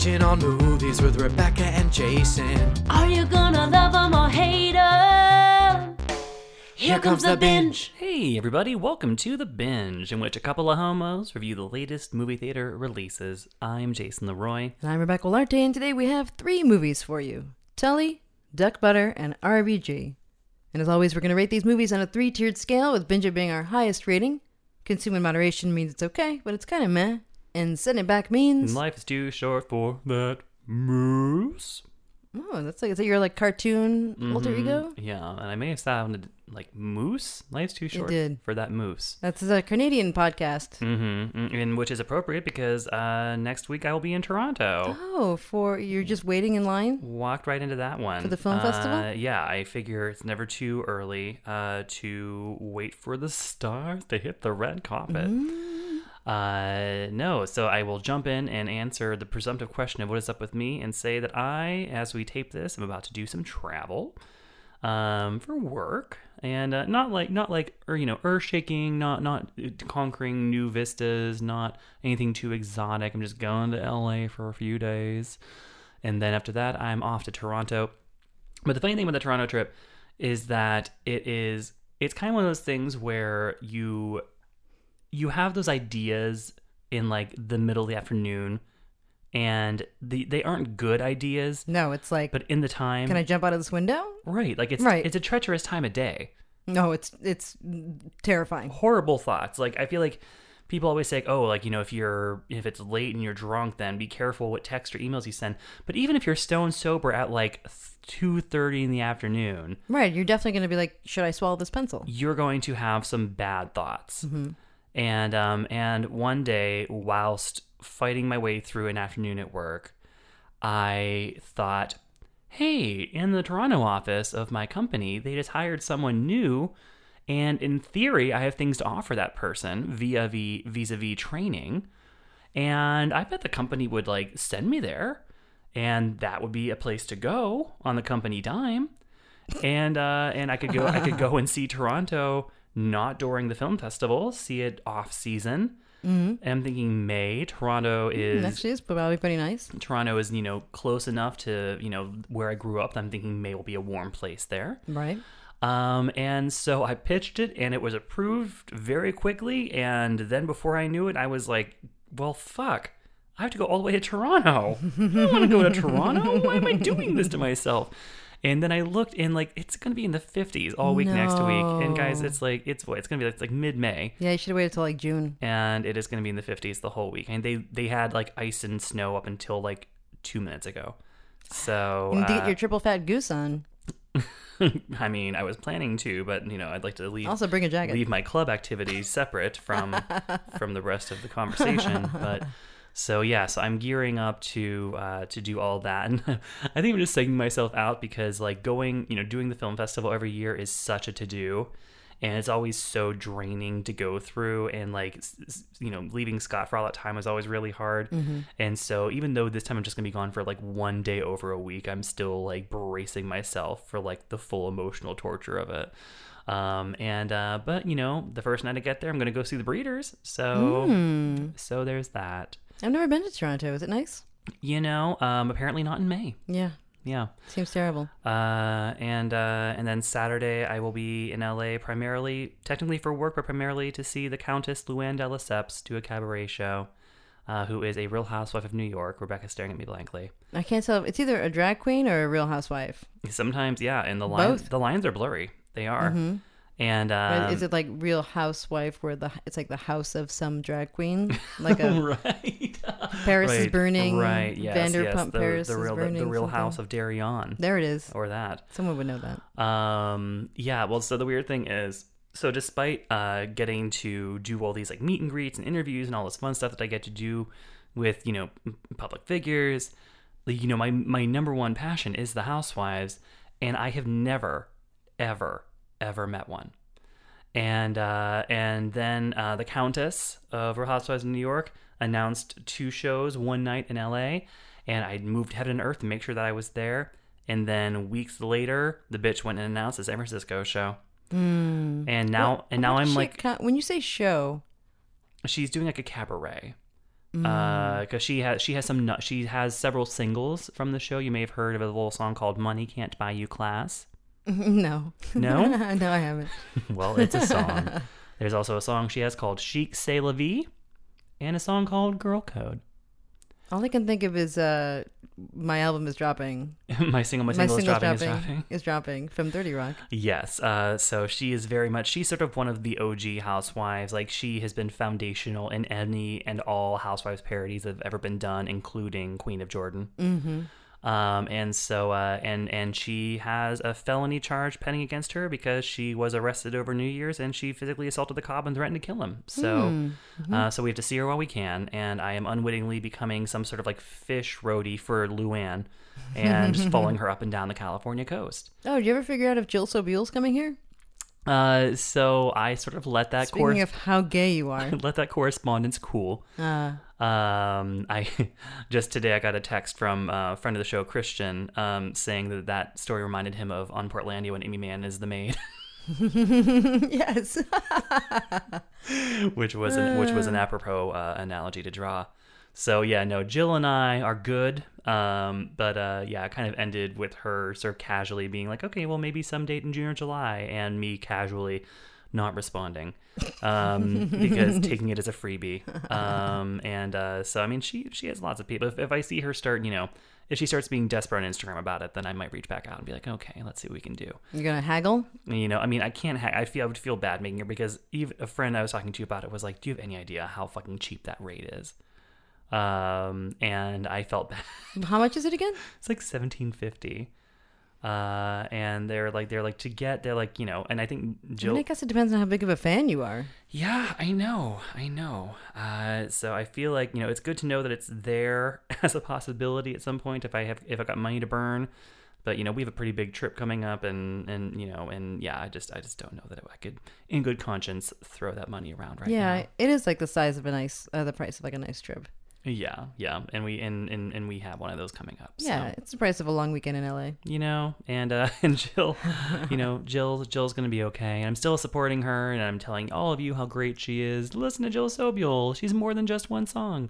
Watching all movies with Rebecca and Jason. Are you gonna love 'em or hate 'em? Here comes the binge. Hey, everybody, welcome to The Binge, in which a couple of homos review the latest movie theater releases. I'm Jason Leroy. And I'm Rebecca Larte, and today we have three movies for you Tully, Duck Butter, and RBG. And as always, we're going to rate these movies on a three tiered scale, with Binge being our highest rating. Consume in moderation means it's okay, but it's kind of meh. And sending it back means. Life is too short for that moose. Oh, that's like, is that your like cartoon alter Mhm. ego? Yeah, and I may have sounded like moose. Life's too short for that moose. That's a Canadian podcast. Mm-hmm. And which is appropriate because uh, next week I will be in Toronto. Oh, for you're just waiting in line? Walked right into that one For the film Uh, festival? Yeah, I figure it's never too early uh, to wait for the stars to hit the red carpet. Mm. Uh, no, so I will jump in and answer the presumptive question of what is up with me and say that I, as we tape this, am about to do some travel um, for work. And uh, not like not like or you know earth shaking, not not conquering new vistas, not anything too exotic. I'm just going to LA for a few days, and then after that I'm off to Toronto. But the funny thing about the Toronto trip is that it is it's kind of one of those things where you you have those ideas in like the middle of the afternoon and the, they aren't good ideas No, it's like, but in the time can I jump out of this window? right like it's Right. it's a treacherous time of day No, it's it's terrifying. horrible thoughts like i feel like people always say oh like you know if you're if it's late and you're drunk then be careful what text or emails you send but even if you're stone sober at like 2.30 in the afternoon Right, you're definitely going to be like, should I swallow this pencil? you're going to have some bad thoughts. Mm-hmm. And um, and one day, whilst fighting my way through an afternoon at work, I thought, hey, in the Toronto office of my company, they just hired someone new. And in theory, I have things to offer that person via vis a vis training. And I bet the company would like send me there. And that would be a place to go on the company dime and uh, and I could go I could go and see Toronto not during the film festival, see it off season. Mm-hmm. I'm thinking May. Toronto is Actually, it's probably pretty nice. Toronto is you know close enough to you know where I grew up. I'm thinking May will be a warm place there. Right. Um, and so I pitched it, and it was approved very quickly. And then before I knew it, I was like, "Well, fuck." I have to go all the way to Toronto. I don't want to go to Toronto. Why am I doing this to myself? And then I looked and like it's gonna be in the 50s all week next week. And guys, it's like it's it's gonna be like, it's like mid May, Yeah, you should have waited till like June. and it is gonna be in the 50s the whole week. And they they had like ice and snow up until like two minutes ago. So You need to get uh, your triple fat goose on. I mean, I was planning to, but you know, I'd like to leave Also, bring a jacket. leave my club activities separate from from the rest of the conversation. But so yeah, so I'm gearing up to uh, to do all that, and I think I'm just psyching myself out because like going, you know, doing the film festival every year is such a to do. And it's always so draining to go through, and like you know, leaving Scott for all that time was always really hard. And so, even though this time I'm just gonna be gone for like one day over a week, I'm still like bracing myself for like the full emotional torture of it. Um, and uh, but you know, the first night I get there, I'm gonna go see the breeders. So Hmm. so there's that. I've never been to Toronto. Is it nice? You know, um, apparently not in May. Yeah, Yeah. seems terrible. Uh, and uh, and then Saturday I will be in LA primarily, technically for work, but primarily to see the Countess Luann de Lesseps do a cabaret show. Uh, who is a Real Housewife of New York? Rebecca's staring at me blankly. I can't tell. If it's either a drag queen or a real housewife. Sometimes, yeah, and the lines Both. the lines are blurry. They are. And um, is it like Real Housewife, where the it's like the house of some drag queen, like a right? Paris is burning, Right. Yes. Vanderpump yes. The, Paris the is real, the, burning. the Real something. House of Darien, There it is. or that. Someone would know that. Um, yeah, well, so the weird thing is, so despite uh, getting to do all these like meet and greets and interviews and all this fun stuff that I get to do with, you know, public figures, you know, my my number one passion is the housewives, and I have never, ever, ever met one. And uh, and then uh, the Countess of Real Housewives of New York announced two shows one night in L.A. And I moved heaven and earth to make sure that I was there. And then weeks later, the bitch went and announced the San Francisco show. And now, and now I'm like, when you say show, she's doing like a cabaret. because she has she has some she has several singles from the show. You may have heard of a little song called "Money Can't Buy You Class." no. No? no, I haven't. well, it's a song. There's also a song she has called "Chic C'est La Vie," and a song called "Girl Code." All I can think of is uh, my album is dropping. my single, my single is single's dropping, is dropping. is dropping from 30 Rock. Yes. Uh, so she is very much, she's sort of one of the OG housewives. Like she has been foundational in any and all housewives parodies that have ever been done, including Queen of Jordan. Mm-hmm. Um, and so, uh, and, and she has a felony charge pending against her because she was arrested over New Year's and she physically assaulted the cop and threatened to kill him. So, uh, so we have to see her while we can. And I am unwittingly becoming some sort of like fish roadie for Luann and just following her up and down the California coast. Oh, did you ever figure out if Jill Sobule's coming here? Uh, so I sort of let that Speaking cor- of how gay you are. let that correspondence cool. Uh, Um, I just today I got a text from uh, a friend of the show, Christian, um, saying that that story reminded him of on Portlandia when Aimee Mann is the maid, yes. which was an, which was an apropos uh, analogy to draw. So yeah, no, Jill and I are good. Um, but uh, yeah, it kind of ended with her sort of casually being like, okay, well maybe some date in June or July, and me casually not responding um, because taking it as a freebie. Um, and uh, so I mean, she she has lots of people. If, if I see her start, you know, if she starts being desperate on Instagram about it, then I might reach back out and be like, okay, let's see what we can do. You're going to haggle? You know, I mean, I can't. Ha- I feel I would feel bad making her because even a friend I was talking to about it was like, "Do you have any idea how fucking cheap that rate is?" Um, and I felt bad. How much is it again? it's like seventeen fifty. Uh, and they're like they're like to get they're like you know, and I think I, mean, Jill. I guess it depends on how big of a fan you are. Yeah, I know, I know. Uh, so I feel like you know it's good to know that it's there as a possibility at some point if I have if I got money to burn. But you know we have a pretty big trip coming up, and and you know and yeah, I just I just don't know that I could in good conscience throw that money around right yeah, now. it is like the size of a nice, uh, the price of like a nice trip. Yeah, yeah, and we and, and and we have one of those coming up. Yeah, so, it's the price of a long weekend in LA. you know, and uh, and Jill, you know, Jill Jill's gonna be okay. And I'm still supporting her, and I'm telling all of you how great she is. Listen to Jill Sobule; she's more than just one song.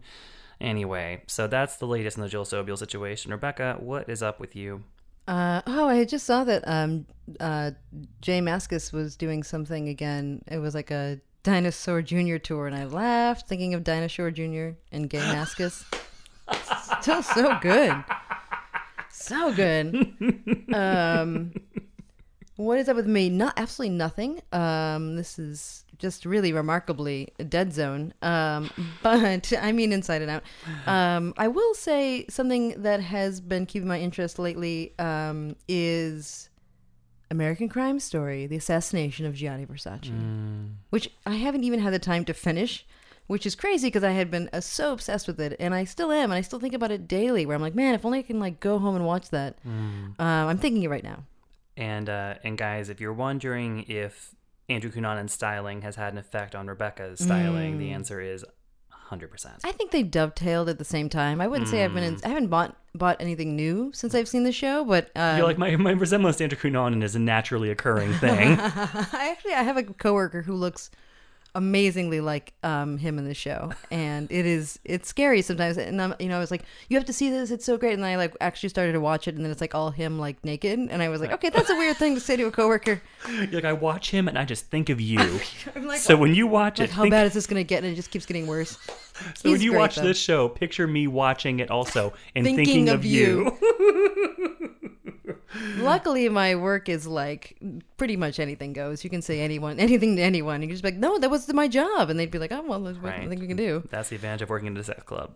Anyway, so that's the latest in the Jill Sobule situation. Rebecca, what is up with you? Uh, oh, I just saw that um, uh, J Mascis was doing something again. It was like a Dinosaur Jr. tour, and I laughed thinking of Dinosaur Jr. and Gay Maskus. Still so good. So good. Um, what is up with me? Not absolutely nothing. Um, this is just really remarkably a dead zone. Um, but I mean, inside and out. Um, I will say something that has been keeping my interest lately um, is American Crime Story: The Assassination of Gianni Versace, which I haven't even had the time to finish. Which is crazy because I had been uh, so obsessed with it, and I still am, and I still think about it daily. Where I'm like, man, if only I can like go home and watch that. Um, I'm thinking it right now. And uh, and guys, if you're wondering if Andrew Cunanan's styling has had an effect on Rebecca's styling, the answer is 100%. I think they dovetailed at the same time. I wouldn't say I've been in, I haven't bought bought anything new since I've seen the show, but um, You're like my, my resemblance to Andrew Cunanan is a naturally occurring thing. I actually I have a coworker who looks amazingly like um, him in the show, and it is it's scary sometimes. And I'm, you know, I was like, you have to see this; it's so great. And I like actually started to watch it, and then it's like all him like naked, and I was like, okay, that's a weird thing to say to a coworker. You're like I watch him and I just think of you. I'm like, so when you watch like it, how think, bad is this going to get? And it just keeps getting worse. so when you great, watch though. this show, picture me watching it also and Thinking thinking, of of, you. Luckily, my work is like pretty much anything goes. You can say anyone, anything to anyone. You can just be like, no, that was my job, and they'd be like, oh well, there's what I Right. think we can do. That's the advantage of working in a sex club.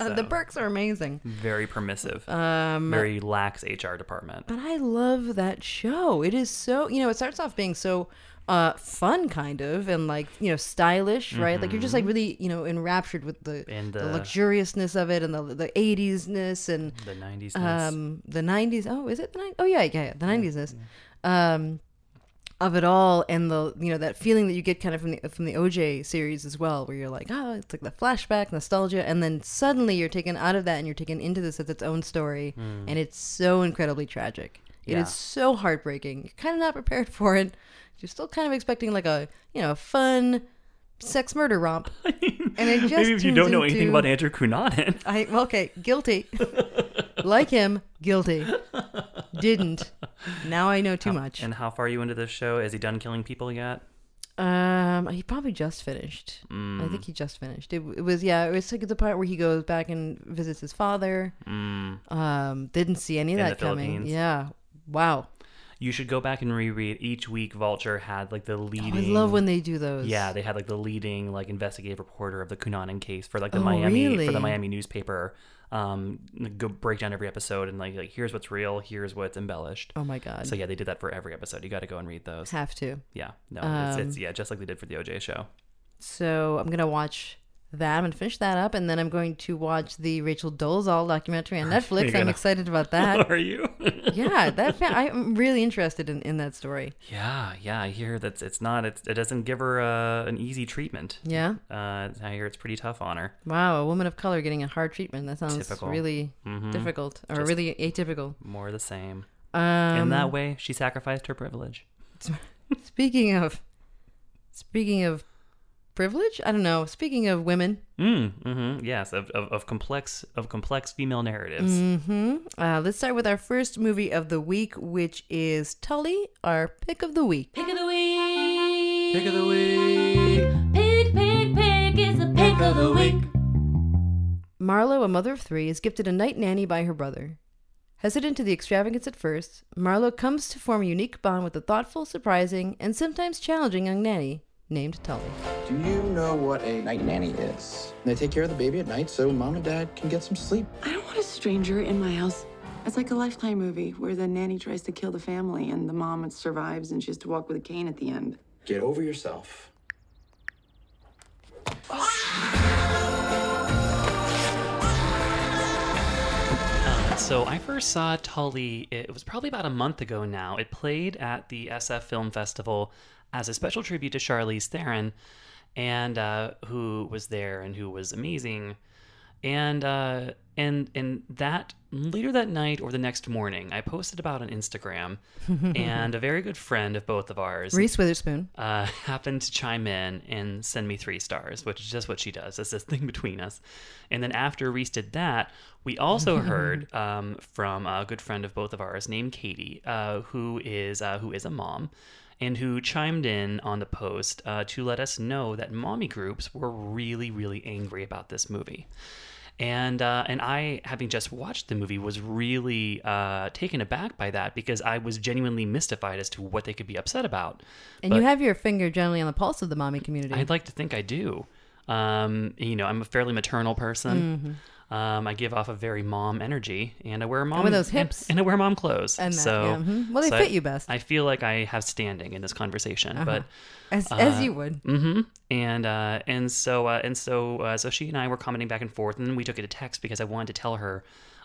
Uh, the perks are amazing. Very permissive. Um, very lax HR department. but I love that show. It is so you know, it starts off being so uh fun kind of and like you know stylish right? Like you're just like really you know enraptured with the, And the the- luxuriousness of it and the the 80s-ness and The 90s. um the 90s oh is it the 90s oh yeah yeah, yeah the 90s-ness um of it all and the you know that feeling that you get kind of from the from the OJ series as well where you're like oh it's like the flashback nostalgia and then suddenly you're taken out of that and you're taken into this as its own story and it's so incredibly tragic. It is Yeah. so heartbreaking. You're kind of not prepared for it you're still kind of expecting like a you know fun sex murder romp. and it just Maybe if you don't know anything about Andrew Cunanan. I well, okay, guilty. like him, guilty. Didn't. Now I know too much. And how far are you into this show? Is he done killing people yet? Um, he probably just finished. I think he just finished. It, it was yeah. It was like the part where he goes back and visits his father. Um, didn't see any of In that coming. Yeah. Wow. You should go back and reread. Each week, Vulture had like the Oh, leading. I love when they do those. Yeah, they had like the leading like investigative reporter of the Cunanan case for like the Oh, Miami for the Miami newspaper. Um, go break down every episode and like like here's what's real, here's what's embellished. Oh my god. So yeah, they did that for every episode. You got to go and read those. Have to. Yeah, no, Um, it's, it's yeah, just like they did for the OJ show. So I'm gonna watch that. I'm gonna finish that up, and then I'm going to watch the Rachel Dolezal documentary on Netflix. I'm excited about that. Are you? yeah, that I'm really interested in, in that story. yeah, yeah. I hear that it's not. It's, it doesn't give her uh, an easy treatment. Yeah. Uh, I hear it's pretty tough on her. Wow, a woman of color getting a hard treatment. That sounds Typical. really Mhm. difficult or Just- really atypical. More the same. Um, In that way, she sacrificed her privilege. speaking of speaking of privilege, I don't know. Speaking of women, Mm, mm-hmm. Yes, of, of, of complex of complex female narratives. hmm uh, let's start with our first movie of the week, which is Tully, our pick of the week. Pick of the week. Pick of the week. Pick, pick, pick. It's a pick of the week. Marlo, a mother of three, is gifted a night nanny by her brother. Hesitant to the extravagance at first, Marlo comes to form a unique bond with the thoughtful, surprising, and sometimes challenging young nanny named Tully. Do you know what a night nanny is? They take care of the baby at night so mom and dad can get some sleep. I don't want a stranger in my house. It's like a lifetime movie where the nanny tries to kill the family and the mom survives and she has to walk with a cane at the end. Get over yourself. Uh, so I first saw Tully, it was probably about a month ago now. It played at the SF Film Festival as a special tribute to Charlize Theron, and uh, who was there and who was amazing. And uh, and and that later that night or the next morning, I posted about on Instagram, and a very good friend of both of ours, Reese Witherspoon. uh, happened to chime in and send me three stars, which is just what she does. It's this thing between us. And then after Reese did that, we also heard um, from a good friend of both of ours named Katie, uh, who is uh, who is a mom. And who chimed in on the post uh, to let us know that mommy groups were really, really angry about this movie. And uh, and I, having just watched the movie, was really uh, taken aback by that because I was genuinely mystified as to what they could be upset about. And But- you have your finger generally on the pulse of the mommy community. I'd like to think I do. Um, you know, I'm a fairly maternal person. Um, I give off a very mom energy, and I wear mom Mm-hmm. with those hips. and, I wear mom clothes. And that, so, yeah, mhm. Well, they so fit I- you best. Uh-huh. I feel like I have standing in this conversation, but as, as you would. hmm And uh, and so uh, and so uh, so she and I were commenting back and forth, and then we took it to text because I wanted to tell her.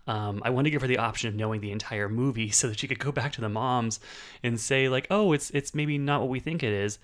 Um, I wanted to give her the option of knowing the entire movie so that she could go back to the moms and say like, "Oh, it's it's maybe not what we think it is."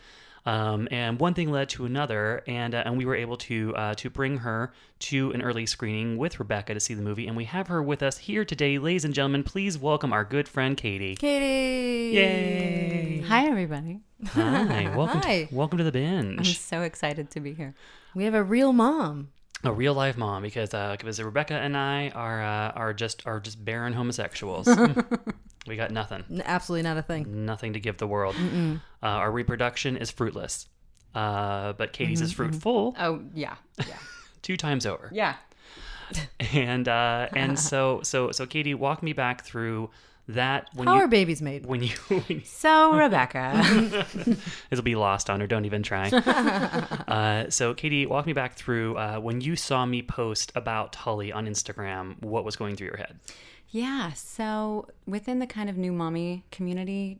Um, and one thing led to another, and uh, and we were able to uh, to bring her to an early screening with Rebecca to see the movie, and we have her with us here today, ladies and gentlemen. Please welcome our good friend Katie. Katie. Yay! Hi, everybody. Hi, welcome. Hi. To, welcome to the binge. I'm so excited to be here. We have a real mom. A real life mom because uh, because Rebecca and I are uh, are just are just barren homosexuals. we got nothing, Absolutely not a thing. nothing to give the world. Uh, our reproduction is fruitless, uh, but Katie's is fruitful Oh, yeah. Yeah. two times over. Yeah. And uh, and so so so Katie, walk me back through that when How you are babies made? when you, when you So, Rebecca. it'll be lost on her. Don't even try. uh, so, Katie, walk me back through uh, when you saw me post about Tully on Instagram. What was going through your head? yeah. So, within the kind of new mommy community,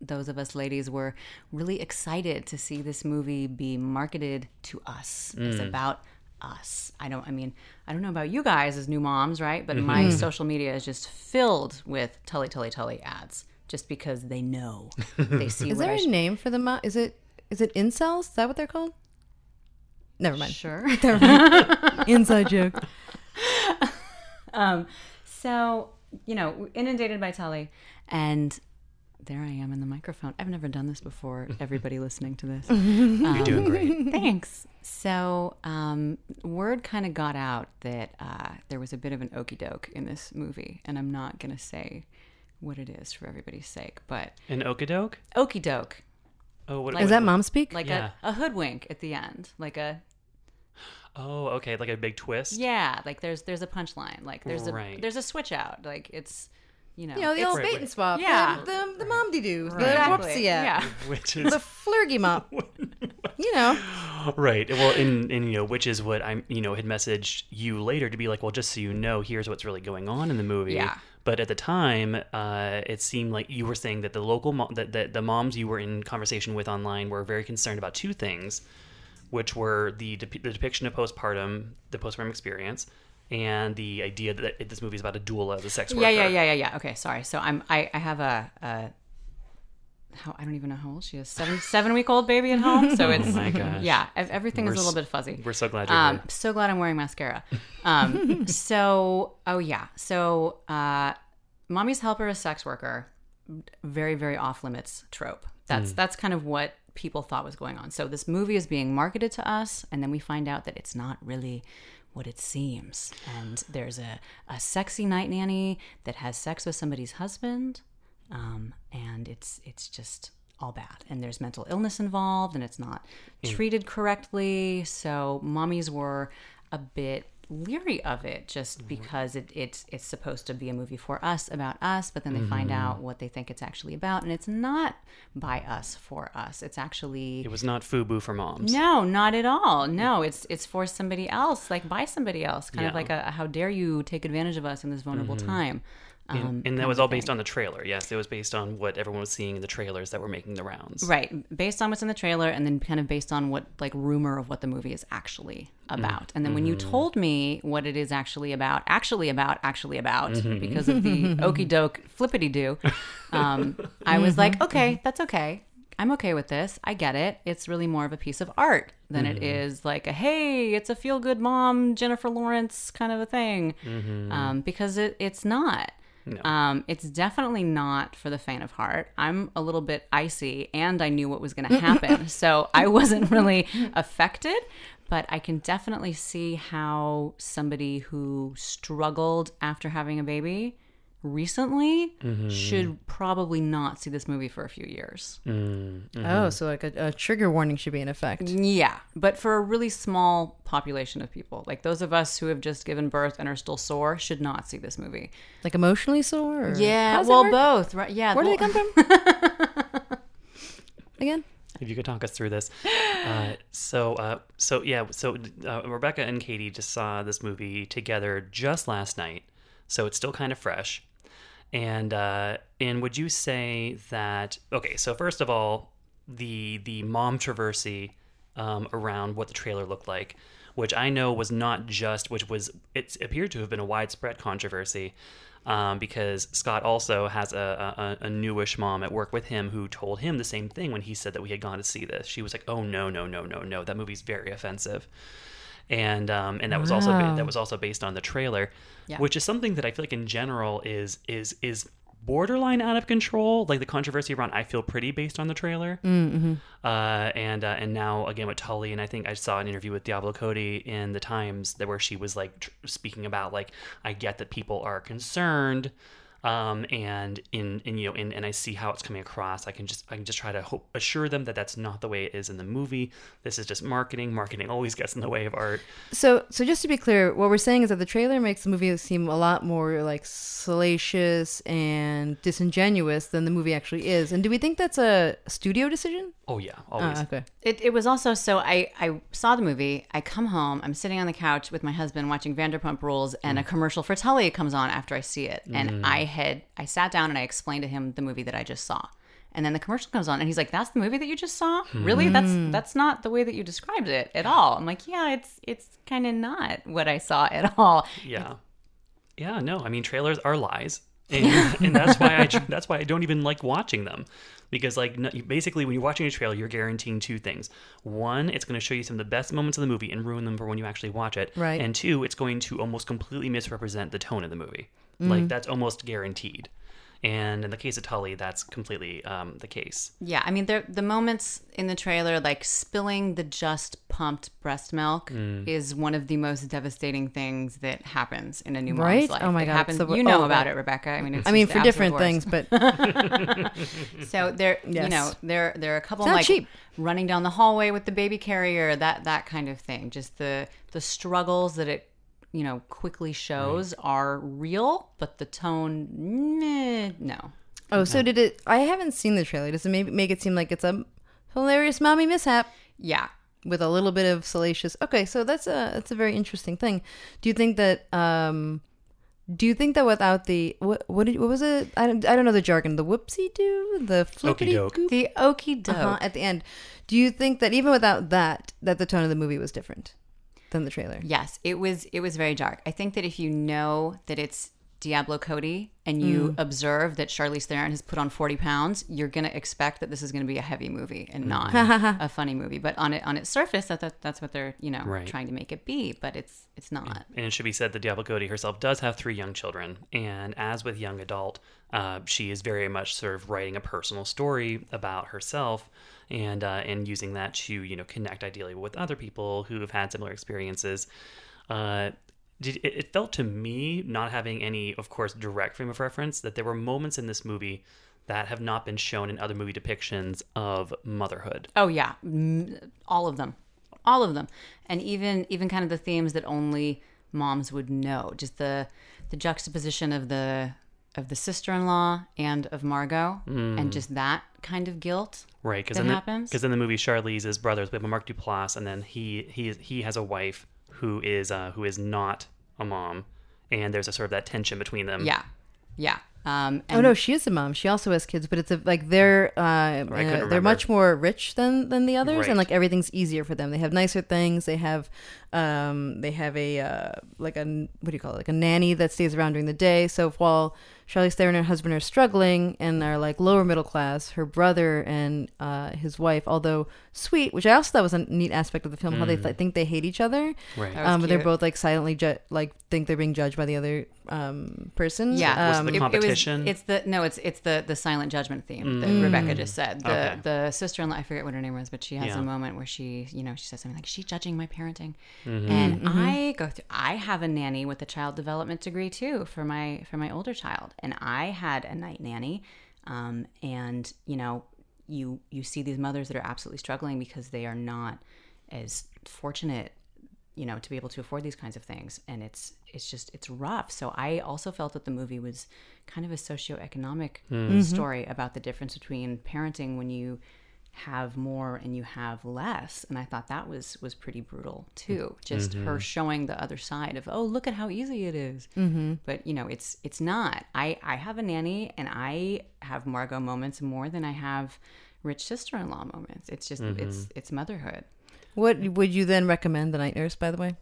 those of us ladies were really excited to see this movie be marketed to us. It's about us. I don't, I mean, I don't know about you guys as new moms, right? But my social media is just filled with Tully, Tully, Tully ads just because they know. They see Is there I a name for the mom? Is it is it incels? Is that what they're called? Never mind. Sure. Inside joke. um, so you know, inundated by Tully, and there I am in the microphone. I've never done this before. Everybody listening to this. You're doing great. Thanks. So, um, word kind of got out that uh, there was a bit of an okey doke in this movie, and I'm not going to say what it is for everybody's sake, but An okey doke? okey doke, Oh, what? Is that mom speak? like Yeah. a, a hoodwink at the end, like a Oh, okay, like a big twist. yeah, like there's there's a punchline, like there's a there's a switch out, like it's you know, you know, the old Right, bait and swap. Yeah. The, the, the mom de doos. The exactly. whoopsie yeah. Which is The flurgy mop. you know. Right. Well, and, and you know, which is what I'm, you know, had messaged you later to be like, well, just so you know, here's what's really going on in the movie. Yeah. But at the time, uh, it seemed like you were saying that the local, mo- that, that the moms you were in conversation with online were very concerned about two things, which were the, dep- the depiction of postpartum, the postpartum experience, and the idea that this movie is about a doula as a sex worker. Yeah, yeah, yeah, yeah, yeah. Okay, sorry. So I'm I, I have a, a how I don't even know how old she is. Seven seven week old baby at home. So it's Oh my gosh. yeah. Everything We're is a little bit fuzzy. We're so glad you're Um, here. so glad I'm wearing mascara. Um, so oh yeah. So uh, mommy's helper is sex worker. Very very off limits trope. That's that's kind of what people thought was going on. So this movie is being marketed to us, and then we find out that it's not really what it seems. And there's a, a sexy night nanny that has sex with somebody's husband, um, and it's it's just all bad. And there's mental illness involved, and it's not mm. treated correctly. So mommies were a bit leery of it just mm-hmm. because it, it's it's supposed to be a movie for us about us but then they find mm-hmm. out what they think it's actually about and it's not by us for us it's actually It was not FUBU for moms. no, not at all. Mm. No, it's it's for somebody else, like by somebody else. Kind of like a, how dare you take advantage of us in this vulnerable mm-hmm. time. Um, And, and that was all based on the trailer. Yes, it was based on what everyone was seeing in the trailers that were making the rounds. right, based on what's in the trailer, and then kind of based on what like rumor of what the movie is actually mm-hmm. about. And then when you mm-hmm. told me what it is actually about, actually about, actually about, mm-hmm. because of the okey doke flippity do, um, I was like, okay, that's okay. I'm okay with this. I get it. It's really more of a piece of art than it is like a hey, it's a feel good mom, Jennifer Lawrence kind of a thing. Um, because it, it's not. Um, it's definitely not for the faint of heart. I'm a little bit icy and I knew what was going to happen. so I wasn't really affected, but I can definitely see how somebody who struggled after having a baby recently should probably not see this movie for a few years. Oh, so like a, a trigger warning should be in effect. Yeah, but for a really small population of people, like those of us who have just given birth and are still sore, should not see this movie. Like emotionally sore? Or Yeah, well, both, right? Yeah, Where do they come from? Again? If you could talk us through this. Uh, so, uh, so yeah, so uh, Rebecca and Katie just saw this movie together just last night, so it's still kind of fresh. And uh, and would you say that? Okay, so first of all, the the mom controversy um, around what the trailer looked like, which I know was not just, which was it appeared to have been a widespread controversy. Um, because Scott also has a, a, a newish mom at work with him who told him the same thing when he said that we had gone to see this. She was like, "Oh no, no, no, no, no! That movie's very offensive," and um, and that was also Wow. that was also based on the trailer, Yeah. which is something that I feel like in general is is is borderline out of control. Like the controversy around "I Feel Pretty" based on the trailer, mm-hmm. uh, and uh, and now again with Tully, and I think I saw an interview with Diablo Cody in the Times that where she was like tr- speaking about like I get that people are concerned. Um, and in, in you know, and, and I see how it's coming across. I can just, I can just try to hope, assure them that that's not the way it is in the movie. This is just marketing. Marketing always gets in the way of art. So, so just to be clear, what we're saying is that the trailer makes the movie seem a lot more like salacious and disingenuous than the movie actually is. And do we think that's a studio decision? Oh yeah, always. Ah, okay. It, it was also so I, I saw the movie. I come home. I'm sitting on the couch with my husband watching Vanderpump Rules, and a commercial for Tully comes on after I see it. And I had I sat down and I explained to him the movie that I just saw. And then the commercial comes on, and he's like, "That's the movie that you just saw? Really? That's hmm. that's not the way that you described it at all." I'm like, "Yeah, it's it's kind of not what I saw at all." Yeah. Yeah, no. I mean, trailers are lies. And, and that's why I that's why I don't even like watching them. Because like no, basically when you're watching a trailer, you're guaranteeing two things. One, it's going to show you some of the best moments of the movie and ruin them for when you actually watch it. Right. And two, it's going to almost completely misrepresent the tone of the movie. Like that's almost guaranteed. And in the case of Tully, that's completely um, the case. Yeah, I mean, there the moments in the trailer, like spilling the just pumped breast milk, Mm. is one of the most devastating things that happens in a new mom's Right? life. Oh my It God, happens. the you know oh, about that- it, Rebecca. I mean, it's I mean, for different absolute things, but So there, you know, there there are a couple It's not like cheap. running down the hallway with the baby carrier, that that kind of thing. Just the the struggles that it you know quickly shows are real, but the tone, meh, no. oh, so did it? I haven't seen the trailer. Does it make, make it seem like it's a hilarious mommy mishap Yeah, with a little bit of salacious? Okay, so that's a that's a very interesting thing. Do you think that? um do you think that without the what what, did, what was it? I don't I don't know the jargon. The whoopsie do the flippity Okey-doke. goop the okie doke. uh-huh, at the end. Do you think that even without that, that the tone of the movie was different than the trailer? Yes, it was it was very dark. I think that if you know that it's Diablo Cody and you observe that Charlize Theron has put on 40 pounds, you're going to expect that this is going to be a heavy movie and not a funny movie. But on it on its surface, that, that that's what they're, you know, Right. trying to make it be, but it's it's not. And it should be said that Diablo Cody herself does have three young children. And as with young adult, uh, she is very much sort of writing a personal story about herself and uh, and using that to you know connect ideally with other people who have had similar experiences. Uh, did, it, felt to me, not having any, of course, direct frame of reference, that there were moments in this movie that have not been shown in other movie depictions of motherhood. Oh yeah, all of them, all of them, and even even kind of the themes that only moms would know. Just the the juxtaposition of the of the sister in law and of Margot, and just that kind of guilt. Right, because in the, happens. because in the movie Charlize's brothers, we have Mark Duplass, and then he he he has a wife who is uh, who is not a mom, and there's a sort of that tension between them. Yeah, yeah. Um, Oh no, she is a mom. She also has kids, but it's a, like they're uh, couldn't uh, they're much more rich than than the others, Right. and like everything's easier for them. They have nicer things. They have um they have a uh, like a what do you call it like a nanny that stays around during the day. So while Charlize Theron and her husband are struggling and are like lower middle class, her brother and uh, his wife, although sweet, which I also thought was a neat aspect of the film, how they th- think they hate each other, Right. Um, but they're both like silently ju- like think they're being judged by the other um, person. Yeah, Was um, the It- it was- it's the no, it's it's the the silent judgment theme that Rebecca just said. The Okay. the sister in law, I forget what her name was, but she has Yeah. a moment where she, you know, she says something like, "She's judging my parenting," Mm-hmm. and I go through. I have a nanny with a child development degree too for my for my older child, and I had a night nanny, um, and you know, you you see these mothers that are absolutely struggling because they are not as fortunate you know to be able to afford these kinds of things and it's it's just it's rough. So i also felt that the movie was kind of a socioeconomic story about the difference between parenting when you have more and you have less and i thought that was was pretty brutal too just her mm-hmm. showing the other side of oh look at how easy it is. Mm-hmm. but you know it's it's not i i have a nanny and i have margot moments more than i have rich sister-in-law moments it's just mm-hmm. it's it's motherhood What would you then recommend the night nurse? By the way,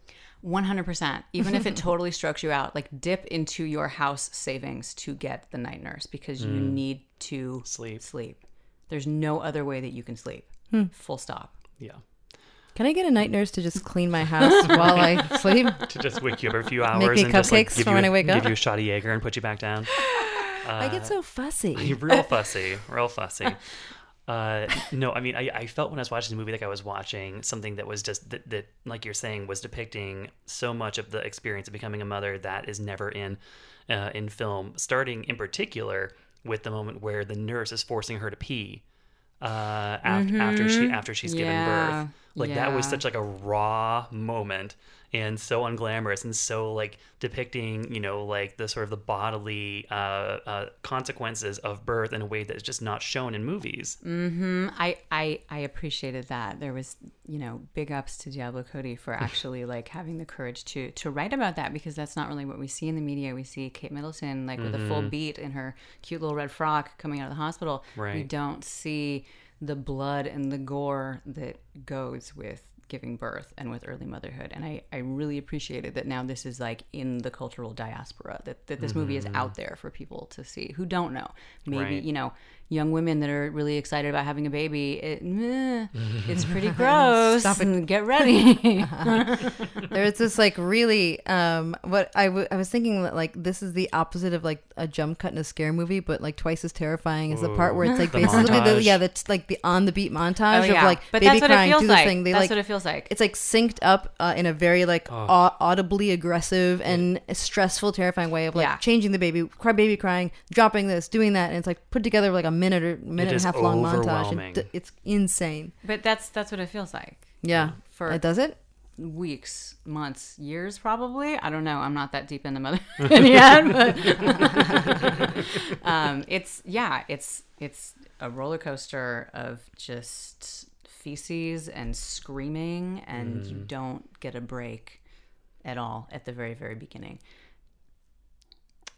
100%. Even if it totally strokes you out, like dip into your house savings to get the night nurse because you mm. need to Sleep. Sleep. There's no other way that you can sleep. Full stop. Yeah. can I get a night nurse to just clean my house while I sleep? To just wake you up a few hours Make me and just like cupcakes give for you, when I wake give up? you a shot of Jaeger and put you back down. I get so fussy. Real fussy, real fussy. Uh, no, I mean, I, I felt when I was watching the movie like I was watching something that was just that, that, like you're saying, was depicting so much of the experience of becoming a mother that is never in uh, in film. Starting in particular with the moment where the nurse is forcing her to pee uh, after, after she after she's given birth. Like that was such like a raw moment and so unglamorous and so like depicting you know like the sort of the bodily uh, uh, consequences of birth in a way that's just not shown in movies I, I I appreciated that. There was, you know, big ups to Diablo Cody for actually like having the courage to to write about that because that's not really what we see in the media. We see Kate Middleton like with a full beat in her cute little red frock coming out of the hospital. We don't see the blood and the gore that goes with giving birth and with early motherhood. And I, I really appreciated that now this is like in the cultural diaspora, that, that this movie is mm-hmm. out there for people to see who don't know. Maybe, Right. you know, young women that are really excited about having a baby, it, meh, it's pretty gross. Stop and Get ready. There's this like really um what I, w- I was thinking that like this is the opposite of like a jump cut in a scare movie but like twice as terrifying as the part where it's like The basically the, yeah that's like the on the beat montage Oh, of like But baby that's what it crying feels do the like. thing they That's like what it feels like. it's like synced up uh, in a very like au- audibly aggressive and stressful terrifying way of like Yeah. changing the baby cry baby crying dropping this doing that and it's like put together like a minute or minute and a half long montage overwhelming. and d- it's insane but that's that's what it feels like. yeah For- it does it Weeks, months, years, probably. I don't know. I'm not that deep into mother yet, but um, it's yeah, it's it's a roller coaster of just feces and screaming, and you don't get a break at all at the very very beginning.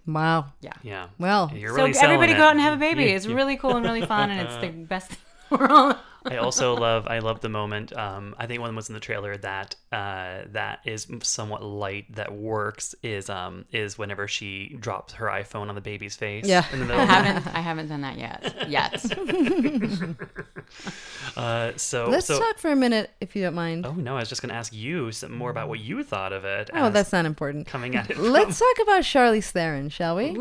Wow Yeah. Yeah. Well, you're So really selling everybody it. go out and have a baby. Yeah, It's yeah. really cool and really fun, and it's the best in the world. I also love I love the moment. Um, I think one was in the trailer that uh, that is somewhat light that works is um is whenever she drops her iPhone on the baby's face. Yeah. In the I haven't I haven't done that yet. Yet. uh, so let's so. talk for a minute if you don't mind Oh no! I was just gonna ask you some more about what you thought of it. oh that's not important coming at it. Let's talk about Charlize Theron, shall we?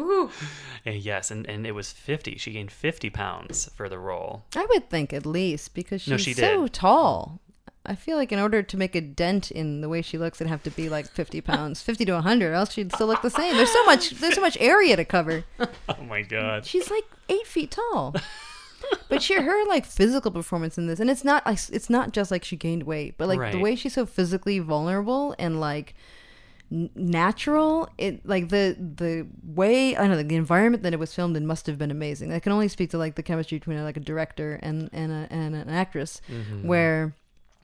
Uh, yes, and, and it was fifty. She gained fifty pounds for the role. I would think at least because she's No, she so tall. I feel like in order to make a dent in the way she looks, it'd have to be like fifty pounds, fifty to hundred, else she'd still look the same. There's so much, there's so much area to cover. Oh my god! She's like eight feet tall. But she, her like physical performance in this, and it's not, like it's not just like she gained weight, but like the way she's so physically vulnerable and like natural. It like the the way I don't know the environment that it was filmed in must have been amazing. I can only speak to like the chemistry between like a director and and, a, and an actress, mm-hmm. where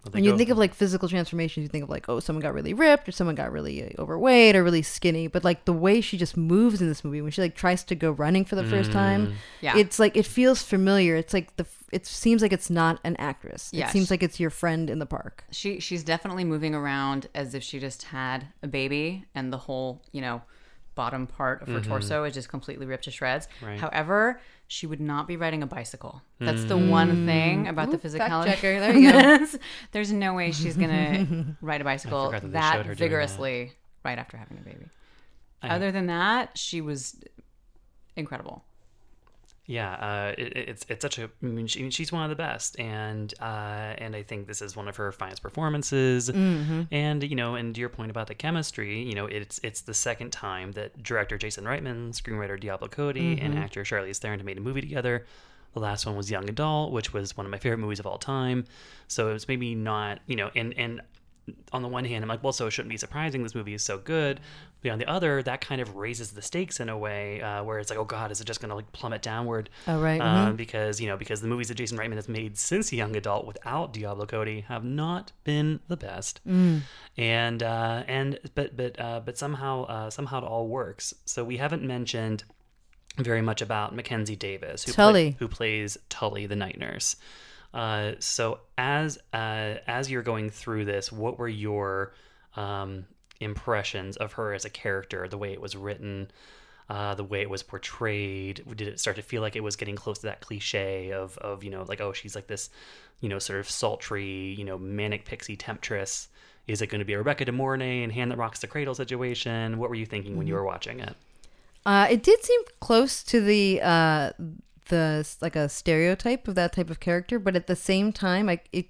Well, they when you go- think of like physical transformations, you think of like, oh, someone got really ripped or someone got really uh, overweight or really skinny. But like the way she just moves in this movie when she like tries to go running for the first time, Yeah. it's like it feels familiar. It's like the it seems like it's not an actress. It seems like it's your friend in the park. She she's definitely moving around as if she just had a baby and the whole, you know, bottom part of her mm-hmm. torso is just completely ripped to shreds. Right. However, she would not be riding a bicycle. That's the mm. one thing about the fact physicality. checker. There you go. There's no way she's gonna ride a bicycle that that her doing that. vigorously right after having a baby. I- Other than that, she was incredible. Yeah, uh, it, it's it's such a. I mean, she, she's one of the best, and uh, and I think this is one of her finest performances. Mm-hmm. And you know, and to your point about the chemistry, you know, it's it's the second time that director Jason Reitman, screenwriter Diablo Cody, Mm-hmm. and actor Charlize Theron have made a movie together. The last one was Young Adult, which was one of my favorite movies of all time. So it was maybe not, you know, and and on the one hand, I'm like, well, so it shouldn't be surprising. This movie is so good. But on the other, that kind of raises the stakes in a way uh, where it's like, oh God, is it just going to like plummet downward? Oh, right, Um, Because you know, because the movies that Jason Reitman has made since Young Adult without Diablo Cody have not been the best. And uh, and but but uh, but somehow uh, somehow it all works. So we haven't mentioned very much about Mackenzie Davis, who, Tully. who plays Tully, the night nurse. Uh, so as uh, as you're going through this, what were your um, impressions of her as a character, the way it was written, uh, the way it was portrayed? Did it start to feel like it was getting close to that cliche of of you know like oh she's like this, you know sort of sultry you know manic pixie temptress? Is it going to be a Rebecca De Mornay and Hand That Rocks the Cradle situation? What were you thinking when you were watching it? Uh, it did seem close to the uh, the like a stereotype of that type of character, but at the same time, like it,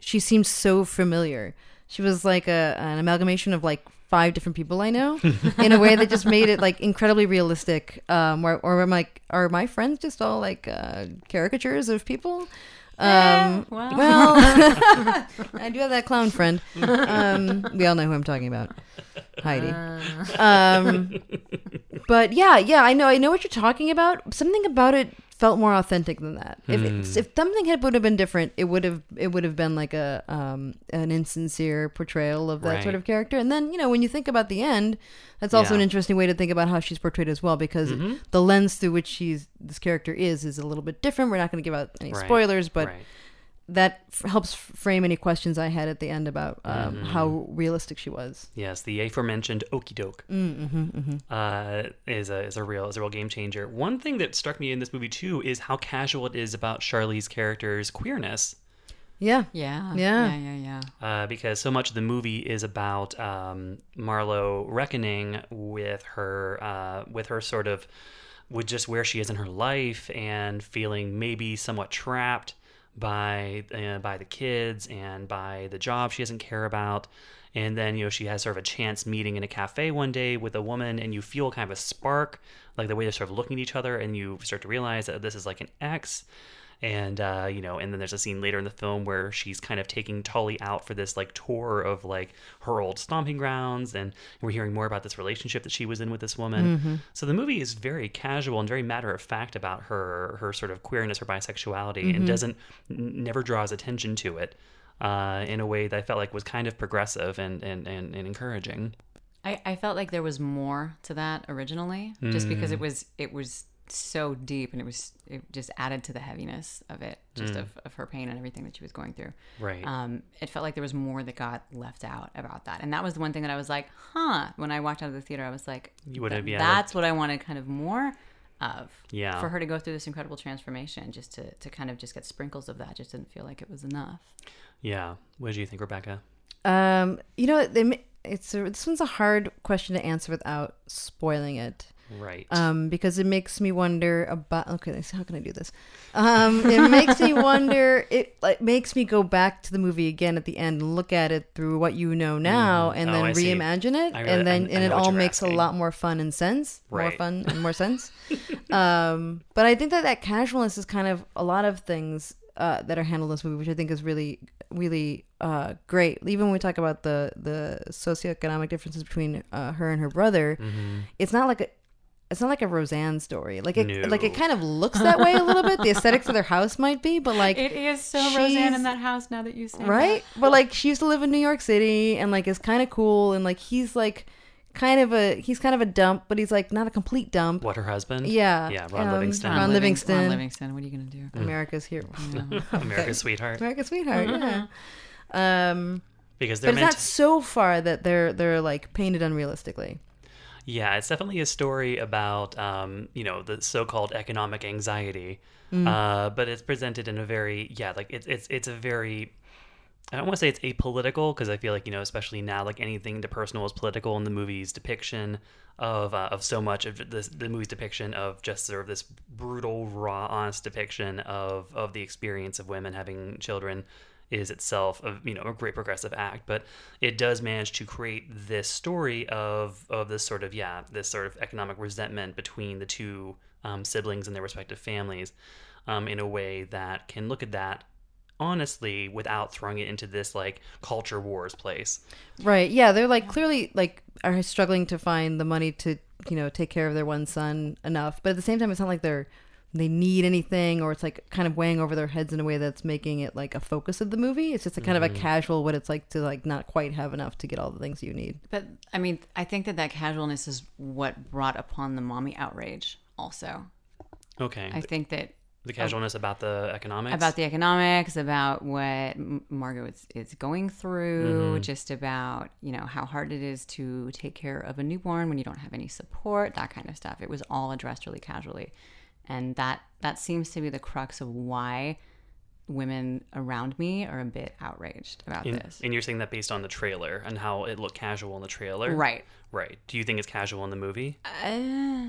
she seemed so familiar. She was like a an amalgamation of like five different people I know in a way that just made it like incredibly realistic. Um, or, or am like are my friends just all like uh, caricatures of people? Um, well. well, I do have that clown friend. Um, we all know who I'm talking about, Heidi. Um, but yeah, yeah, I know, I know what you're talking about. Something about it felt more authentic than that. If it's, if something had would have been different, it would have it would have been like a um an insincere portrayal of that sort of character. And then you know when you think about the end, that's also Yeah. an interesting way to think about how she's portrayed as well, because the lens through which she's this character is is a little bit different. We're not going to give out any Right, spoilers, but right. That f- helps frame any questions I had at the end about um, Mm-hmm. how realistic she was. Yes, the aforementioned okey doke uh, is a is a real is a real game changer. One thing that struck me in this movie too is how casual it is about Charlize's character's queerness. Yeah. Yeah. Yeah. Yeah. Yeah. Yeah. uh, because so much of the movie is about um, Marlo reckoning with her, uh, with her sort of, with just where she is in her life and feeling maybe somewhat trapped by uh, by the kids and by the job she doesn't care about. And then you know she has sort of a chance meeting in a cafe one day with a woman, and you feel kind of a spark, like the way they're sort of looking at each other, and you start to realize that this is like an ex and uh, you know, and then there's a scene later in the film where she's kind of taking Tully out for this like tour of like her old stomping grounds, and we're hearing more about this relationship that she was in with this woman. So the movie is very casual and very matter of fact about her her sort of queerness, her bisexuality, and doesn't n- never draws attention to it uh, in a way that I felt like was kind of progressive and and, and, and encouraging. I, I felt like there was more to that originally, just because it was it was so deep and it was it just added to the heaviness of it, just of, of her pain and everything that she was going through. Right. Um, it felt like there was more that got left out about that, and that was the one thing that I was like, huh. When I walked out of the theater, I was like, You wouldn't "Th- be- that's what I wanted, kind of more of. Yeah. For her to go through this incredible transformation, just to to kind of just get sprinkles of that, just didn't feel like it was enough. yeah. What do you think, Rebecca? Um, you know, they, it's a, this one's a hard question to answer without spoiling it. Right. Um, because it makes me wonder about. Okay, let's see, how can I do this? Um, it makes me wonder. It like makes me go back to the movie again at the end and look at it through what you know now, and Oh, then I see. reimagine it, really- and then I- I and it all makes a lot more fun and sense, right. more fun and more sense. um, but I think that that casualness is kind of a lot of things uh, that are handled in this movie, which I think is really, really uh, great. Even when we talk about the the socioeconomic differences between uh, her and her brother, it's not like a it's not like a Roseanne story. Like it, No. like it kind of looks that way a little bit. The aesthetics of their house might be, but like It is so Roseanne in that house now that you say right? But like she used to live in New York City and like is kind of cool and like he's like kind of a he's kind of a dump, but he's like not a complete dump. what her husband? Yeah, Yeah. Ron um, Livingston. Ron Livingston. Ron Livingston. What are you gonna do? America's here. America's sweetheart. America's sweetheart. Yeah. Um, Because they're but it's meant. not so far that they're they're like painted unrealistically. Yeah, it's definitely a story about um, you know the so-called economic anxiety, Mm. uh, but it's presented in a very yeah like it's it's it's a very I don't want to say it's apolitical because I feel like you know especially now like anything interpersonal is political in the movie's depiction of uh, of so much of this the movie's depiction of just sort of this brutal raw honest depiction of of the experience of women having children is itself a you know a great progressive act but it does manage to create this story of of this sort of yeah this sort of economic resentment between the two um, siblings and their respective families um, in a way that can look at that honestly without throwing it into this like culture wars place Right. Yeah, they're like clearly like are struggling to find the money to you know take care of their one son enough, but at the same time, it's not like they're they need anything or it's like kind of weighing over their heads in a way that's making it like a focus of the movie. It's just a kind of a mm-hmm. casual what it's like to like not quite have enough to get all the things you need. But I mean, I think that that casualness is what brought upon the mommy outrage. Also, okay I think that the casualness about the economics about the economics, about what M- Margot is, is going through, mm-hmm. just about you know how hard it is to take care of a newborn when you don't have any support, that kind of stuff. It was all addressed really casually, and that that seems to be the crux of why women around me are a bit outraged about this. and you're saying that based on the trailer and how it looked casual in the trailer Right. right do you think it's casual in the movie Uh,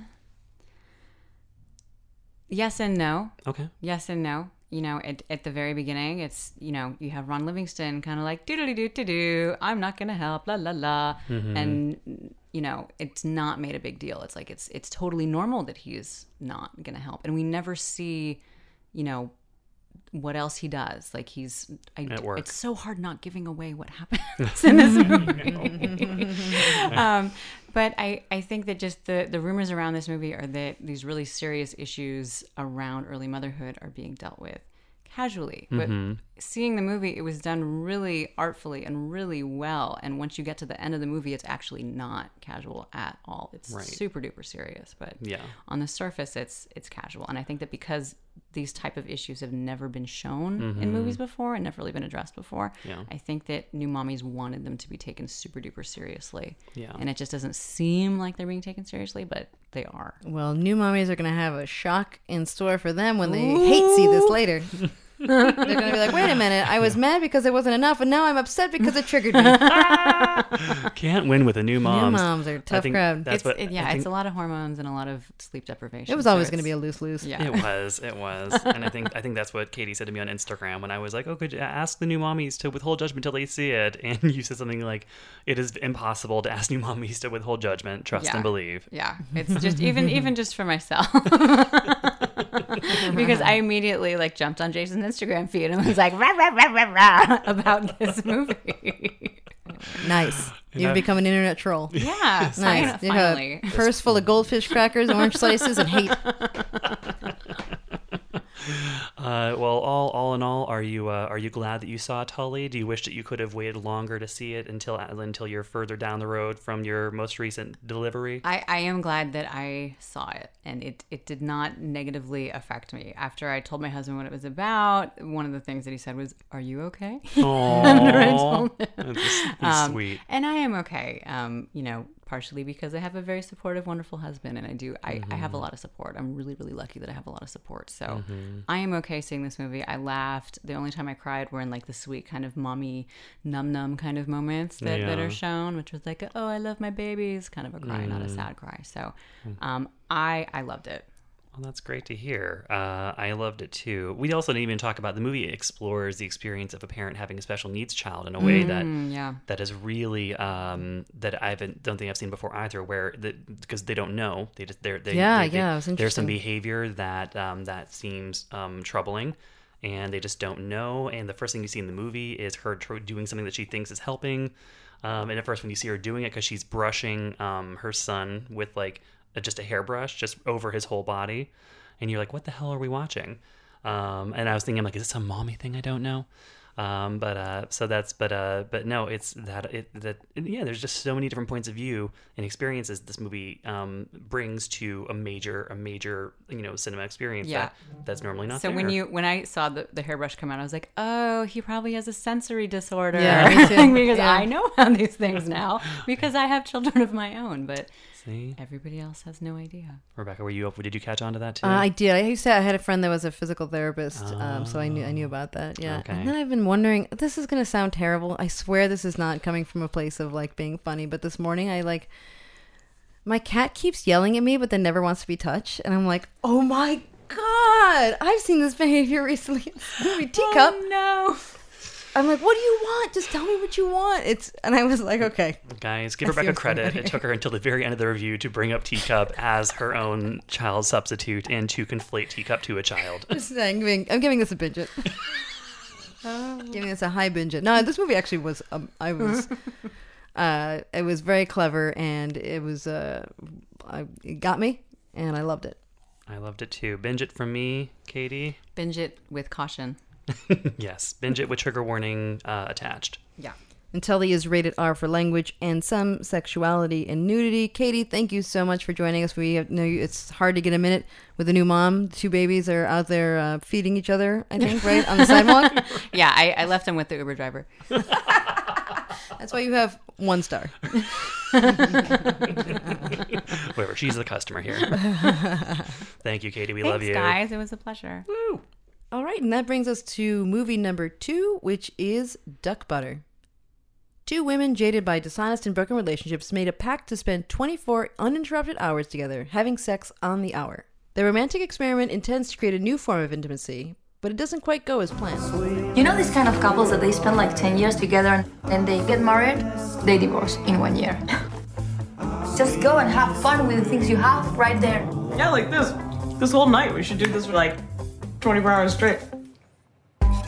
yes and no. okay Yes and no. You know, at, at the very beginning, it's, you know, you have Ron Livingston kind of like, doo doo doo doo, I'm not going to help, la la la. And, you know, it's not made a big deal. It's like, it's, it's totally normal that he's not going to help. And we never see, you know, what else he does. Like he's, I, it's so hard not giving away what happens in this movie. um, but I, I think that just the, the rumors around this movie are that these really serious issues around early motherhood are being dealt with casually. But seeing the movie, it was done really artfully and really well. And once you get to the end of the movie, it's actually not casual at all. It's Right. super duper serious, but Yeah. on the surface, it's it's casual. And I think that because these type of issues have never been shown in movies before and never really been addressed before, Mm-hmm. Yeah. I think that new mommies wanted them to be taken super duper seriously. Yeah. And it just doesn't seem like they're being taken seriously, but they are. Well, new mommies are going to have a shock in store for them when they hate see this later. They're going to be like, wait a minute, I was mad because it wasn't enough, and now I'm upset because it triggered me. Can't win with a new mom. New moms are a tough crowd. That's it's, what it- yeah, I think it's a lot of hormones and a lot of sleep deprivation. it was so always going to be a loose, loose. Yeah. It was, it was, and I think I think that's what Katie said to me on Instagram when I was like, "Oh, could you ask the new mommies to withhold judgment till they see it?" And you said something like, "It is impossible to ask new mommies to withhold judgment, trust Yeah. and believe." Yeah, it's just even even just for myself because I immediately like jumped on Jason's Instagram feed and was like rah, rah, rah, rah, rah, about this movie. Nice. You've become an internet troll. yeah, Nice. nice. You have Finally, a purse full of goldfish crackers, orange slices, and hate. Uh, well, all all in all, are you uh, are you glad that you saw Tully? Do you wish that you could have waited longer to see it until until you're further down the road from your most recent delivery? I, I am glad that I saw it and it, it did not negatively affect me. After I told my husband what it was about, one of the things that he said was, Are you okay? Aww, that's, that's Um, sweet. And I am okay. Um, you know, partially because I have a very supportive, wonderful husband, and I do. I, I have a mm-hmm. lot of support. I'm really, really lucky that I have a lot of support. So mm-hmm. I am okay seeing this movie. I laughed. The only time I cried were in like the sweet kind of mommy num num kind of moments that, that are shown, which was like, oh, I love my babies, kind of a cry, not a mm. sad cry. So mm. um, I I loved it. Well, that's great to hear. Uh, I loved it too. We also didn't even talk about the movie explores the experience of a parent having a special needs child in a way that Mm, yeah. that is really um, that I haven't don't think I've seen before either. Where the because they don't know they just they're they Yeah, they- they- yeah, was There's some behavior that um, that seems um, troubling. And they just don't know. And the first thing you see in the movie is her tr- doing something that she thinks is helping. Um, and at first, when you see her doing it, because she's brushing um, her son with like just a hairbrush just over his whole body, and you're like, "What the hell are we watching?" Um, and I was thinking, like, is this a mommy thing I don't know? Um, but uh, so that's but uh, but no, it's that it that yeah. There's just so many different points of view and experiences this movie um, brings to a major a major you know cinema experience Yeah. that that's normally not So there. when you when I saw the, the hairbrush come out, I was like, oh, he probably has a sensory disorder. Yeah, because Yeah. I know about these things now because I have children of my own, but see everybody else has no idea. Rebecca, were you did you catch on to that too? Uh, I did. I used to. I had a friend that was a physical therapist, um, so I knew I knew about that. Yeah. Okay. And then I've been wondering. This is gonna sound terrible. I swear this is not coming from a place of like being funny. But this morning I like. My cat keeps yelling at me, but then never wants to be touched, and I'm like, oh my god! I've seen this behavior recently. in this movie Teacup. no. I'm like, what do you want? Just tell me what you want. It's and I was like, okay. Guys, give I see Rebecca credit. on It took her until the very end of the review to bring up Teacup as her own child substitute and to conflate Teacup to a child. Just, uh, I'm giving, I'm giving this a binge it. giving this a high binge it. No, this movie actually was. Um, I was. uh, it was very clever, and it was. Uh, I, it got me, and I loved it. I loved it too. Binge it from me, Katie. Binge it with caution. Yes, binge it with trigger warning uh, attached. Yeah. And Tully is rated R for language and some sexuality and nudity. Katie, thank you so much for joining us. We have, know you, it's hard to get a minute with a new mom. The two babies are out there uh, feeding each other. I think right on the sidewalk. Yeah, I, I left them with the Uber driver. That's why you have one star. Whatever, she's the customer here. Thank you, Katie. We Thanks, love you. guys. It was a pleasure. All right, and that brings us to movie number two, which is Duck Butter. Two women jaded by dishonest and broken relationships made a pact to spend 24 uninterrupted hours together, having sex on the hour. Their romantic experiment intends to create a new form of intimacy, but it doesn't quite go as planned. You know these kind of couples that they spend like 10 years together and then they get married, they divorce in one year. Just go and have fun with the things you have right there. Yeah, like this. This whole night. We should do this for like 24 hours straight.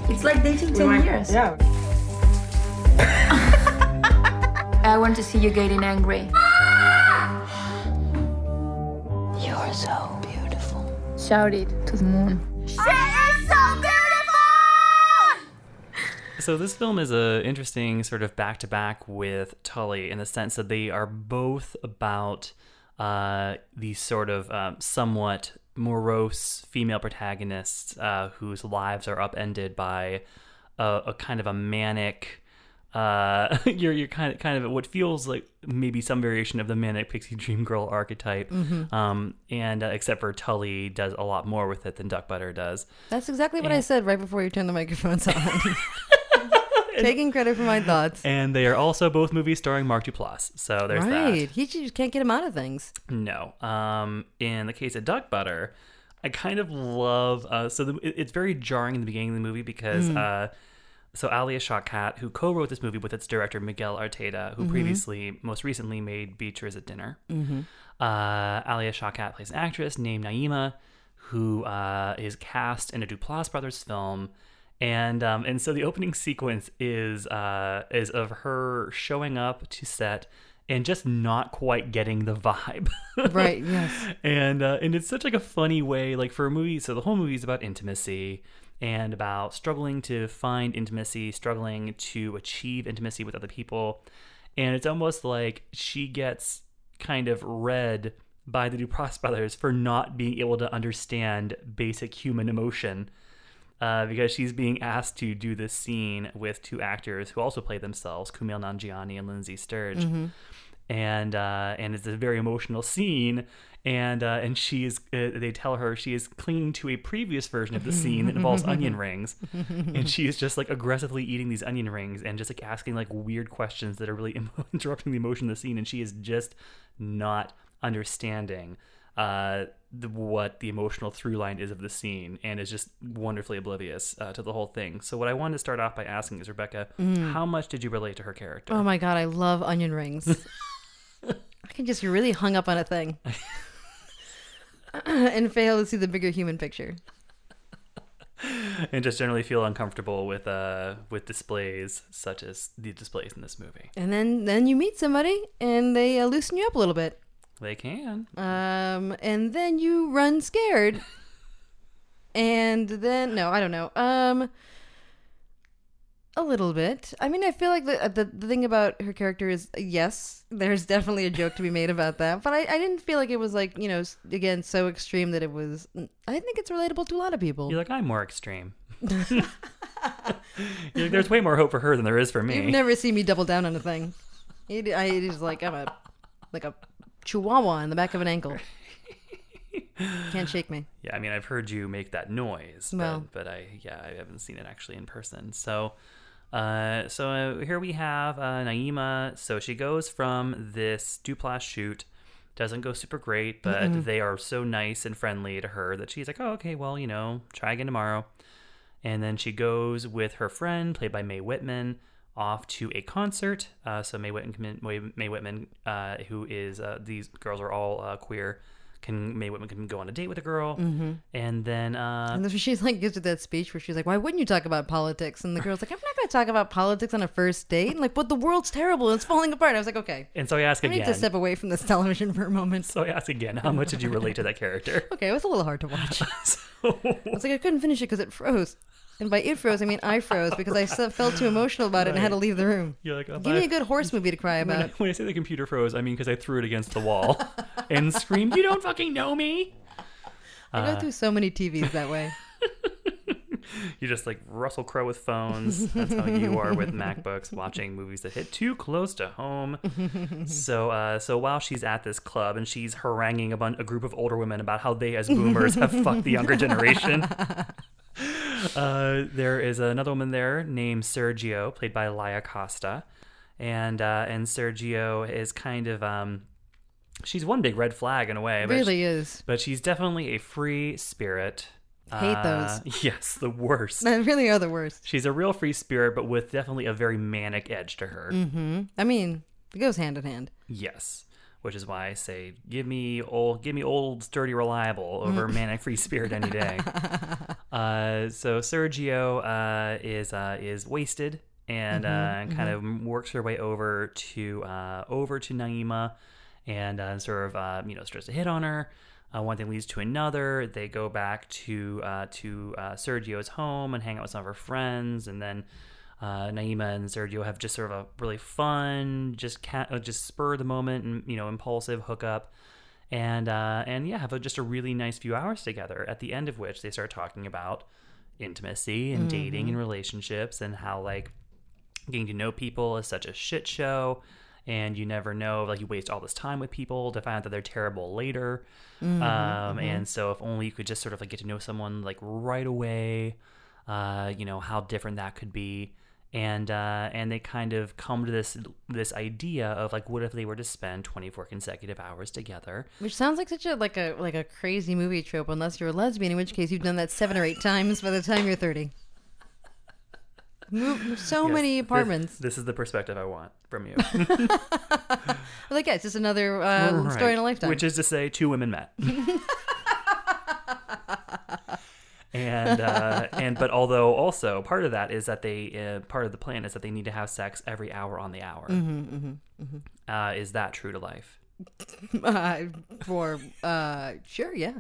It's like dating 10 might- years. Yeah. I want to see you getting angry. You're so beautiful. Shout it to the moon. She is so beautiful! so this film is a interesting sort of back to back with Tully in the sense that they are both about uh, these sort of um, somewhat morose female protagonists uh, whose lives are upended by a, a kind of a manic. Uh, you're you're kind of kind of what feels like maybe some variation of the manic pixie dream girl archetype, um, and uh, except for Tully does a lot more with it than Duck Butter does. That's exactly what I said right before you turned the microphones on. Taking credit for my thoughts. And they are also both movies starring Mark Duplass. So there's right. He just can't get him out of things. No. Um, in the case of Duck Butter, I kind of love. Uh, so the, it- it's very jarring in the beginning of the movie because. Uh, so Alia Shawkat, who co-wrote this movie with its director Miguel Arteta, who previously, most recently, made Beatriz at Dinner. Uh, Alia Shawkat plays an actress named Naima, who uh, is cast in a Duplass brothers film, and um, and so the opening sequence is uh, is of her showing up to set and just not quite getting the vibe. Right, yes. and uh, and it's such like a funny way, like for a movie. So the whole movie is about intimacy and about struggling to find intimacy, struggling to achieve intimacy with other people, and it's almost like she gets kind of read by the Duplass brothers for not being able to understand basic human emotion. Uh, because she's being asked to do this scene with two actors who also play themselves, Kumail Nanjiani and Lindsay Burdge. And uh, and it's a very emotional scene. And uh, and she is uh, they tell her she is clinging to a previous version of the scene that involves onion rings, and she is just like aggressively eating these onion rings and just like asking like weird questions that are really interrupting the emotion of the scene, and she is just not understanding uh, the, what the emotional through line is of the scene, and is just wonderfully oblivious uh, to the whole thing. So what I wanted to start off by asking is Rebecca, how much did you relate to her character? Oh my god, I love onion rings. I can just be really hung up on a thing and fail to see the bigger human picture. and just generally feel uncomfortable with uh with displays such as the displays in this movie. And then then you meet somebody and they uh, loosen you up a little bit. They can. Um, and then you run scared. and then no, I don't know. Um, a little bit. I mean, I feel like the, the the thing about her character is yes, there's definitely a joke to be made about that, but I, I didn't feel like it was like you know again so extreme that it was. I think it's relatable to a lot of people. You're like I'm more extreme. Like, There's way more hope for her than there is for me. You've never seen me double down on a thing. It, I, it is like I'm a like a chihuahua in the back of an ankle. Can't shake me. Yeah, I mean, I've heard you make that noise, but, Well. but I yeah, I haven't seen it actually in person. So, uh, so uh, here we have uh, Naima. So she goes from this Duplass shoot, doesn't go super great, but they are so nice and friendly to her that she's like, oh, okay, well, you know, try again tomorrow. And then she goes with her friend, played by Mae Whitman, off to a concert. Uh, so Mae Whitman, Mae Whitman, uh, who is uh, these girls are all uh, queer, can Mae Whitman can go on a date with a girl, and then uh, And then she's like gives her that speech where she's like, "Why wouldn't you talk about politics?" And the girl's like, "I'm not going to talk about politics on a first date." And like, but the world's terrible; it's falling apart. I was like, "Okay, and so I ask again. I need to step away from this television for a moment." So I ask again, how much did you relate to that character? Okay, it was a little hard to watch. So- I was like, I couldn't finish it because it froze. And by it froze, I mean I froze because I felt too emotional about it and had to leave the room. You're like, oh, Give me a good horse movie to cry when, I, about. when I say the computer froze, I mean because I threw it against the wall and screamed, "You don't fucking know me!" I Uh. go through so many TVs that way. You just like Russell Crowe with phones. That's how you are with MacBooks, watching movies that hit too close to home. so, uh, so while she's at this club and she's haranguing a, bun- a group of older women about how they, as boomers, have fucked the younger generation. Uh, there is another woman there named Sergio, played by Laia Costa, and uh, and Sergio is kind of um, she's one big red flag in a way. But she- really is. but she's definitely a free spirit. Hate Uh, Yes, the worst. They really are the worst. She's a real free spirit, but with definitely a very manic edge to her. hmm I mean, it goes hand in hand. Yes, which is why I say, give me old, give me old, sturdy, reliable over manic free spirit any day. uh, so Sergio uh, is uh, is wasted and uh, kind of works her way over to uh, over to Naima, and uh, sort of uh, you know starts to hit on her. Uh, one thing leads to another. They go back to uh, to uh, Sergio's home and hang out with some of her friends, and then uh, Naima and Sergio have just sort of a really fun, just ca- uh, just spur the moment and you know impulsive hookup, and uh, and yeah, have a, just a really nice few hours together. At the end of which they start talking about intimacy and dating and relationships and how like getting to know people is such a shit show. And you never know like you waste all this time with people to find out that they're terrible later. Um, and so if only you could just sort of like get to know someone like right away uh, you know how different that could be and uh, and they kind of come to this this idea of like what if they were to spend 24 consecutive hours together Which sounds like such a like a like a crazy movie trope, unless you're a lesbian, in which case you've done that seven or eight times by the time you're thirty. Move, so Yes, many apartments. this, is the perspective i want from you like, yeah, it's just another uh, story in a lifetime. Which is to say, two women met. and uh, and but although also part of that is that they uh, part of the plan is that they need to have sex every hour on the hour. Mm-hmm, Uh, is that true to life? uh, for uh, sure, yeah,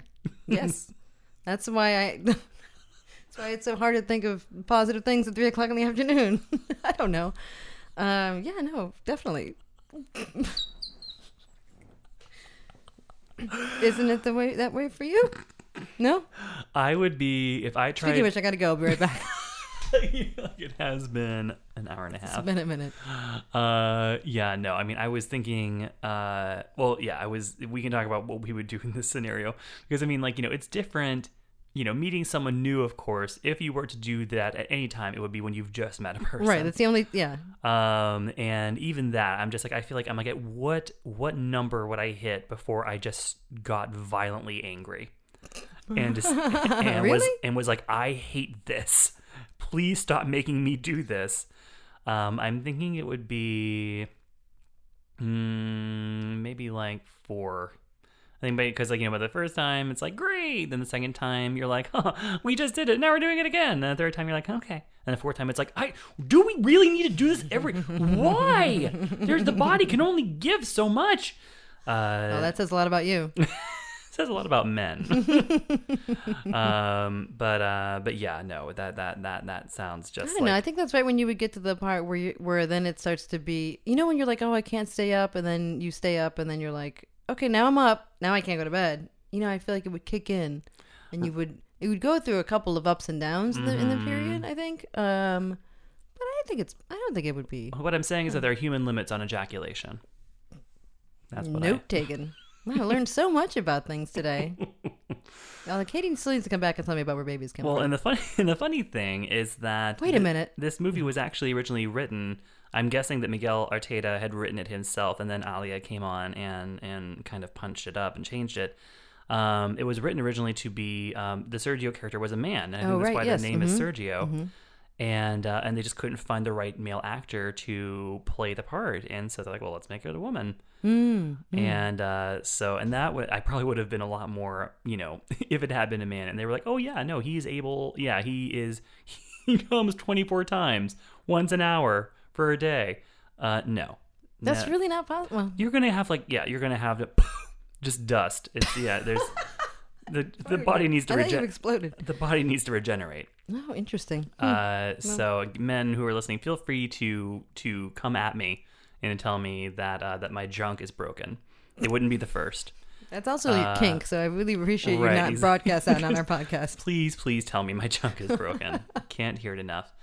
yes. That's why I. That's why it's so hard to think of positive things at three o'clock in the afternoon. I don't know. Um, yeah, no, definitely. Isn't it the way that way for you? No. I would be if I tried. Speaking of which, I gotta go. I'll be right back. it has been an hour and a half. minute, minute. Uh, yeah, no. I mean, I was thinking. Uh, well, yeah, I was. We can talk about what we would do in this scenario because I mean, like, you know, it's different. You know, meeting someone new, of course. If you were to do that at any time, it would be when you've just met a person. Right. That's the only. Yeah. Um, and even that, I'm just like, I feel like I'm like, at what what number would I hit before I just got violently angry, and just and was and was like, I hate this. Please stop making me do this. Um, I'm thinking it would be, mm, maybe like four. I think because like you know, by the first time it's like great, then the second time you're like, huh, we just did it, now we're doing it again. And the third time you're like, okay, and the fourth time it's like, I do we really need to do this every? Why? There's the body can only give so much. Uh, Oh, that says a lot about you. says a lot about men. um, but uh, but yeah, no, that that that that sounds just. I don't know. I think that's right when you would get to the part where you where then it starts to be you know when you're like oh I can't stay up and then you stay up and then you're like okay now I'm up now I can't go to bed you know I feel like it would kick in and you would it would go through a couple of ups and downs in, the, in the period I think um but I think it's I don't think it would be what I'm saying is that there are human limits on ejaculation. That's what note taken wow, I learned so much about things today well Katie still needs to come back and tell me about where babies come Well, from and the funny and the funny thing is that Wait a minute. This movie was actually originally written. I'm guessing that Miguel Arteta had written it himself, and then Alia came on and and kind of punched it up and changed it. Um, it was written originally to be um, the Sergio character was a man, and I think Oh, that's right, why yes, the name is mhm, Sergio. And uh, and they just couldn't find the right male actor to play the part, and so they're like, well, let's make it a woman. Mm, And uh, so, and that would I probably would have been a lot more, you know, if it had been a man. And they were like, oh yeah, no, he's able. Yeah, he is. He comes twenty four times, once an hour for a day. Uh, no, that's No. really not possible You're gonna have like yeah, you're gonna have to just dust. It's yeah. There's the the body needs to I thought you regen- exploded The body needs to regenerate. oh interesting Hmm. Uh, so men who are listening, feel free to to come at me and tell me that uh, that my junk is broken. It wouldn't be the first. That's also your kink, so I really appreciate you Uh, not ex- broadcast that on our podcast. Please, please tell me my junk is broken. Can't hear it enough.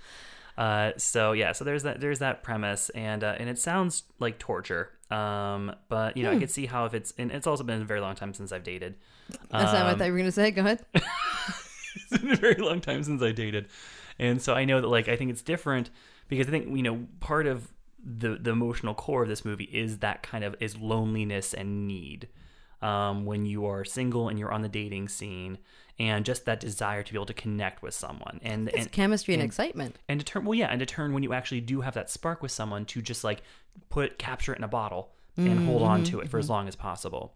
Uh, so yeah, so there's that there's that premise, and uh, and it sounds like torture. Um, but you know, I could see how if it's and it's also been a very long time since I've dated. That's not what I Um, thought you were going to say. Go ahead. it's been a very long time since I dated, and so I know that like I think it's different because I think you know part of the the emotional core of this movie is that kind of is loneliness and need. Um, when you are single and you're on the dating scene, and just that desire to be able to connect with someone, and It's and chemistry and, and- excitement. and to turn well yeah and to turn when you actually do have that spark with someone to just like put capture it in a bottle and hold on to it for as long as possible.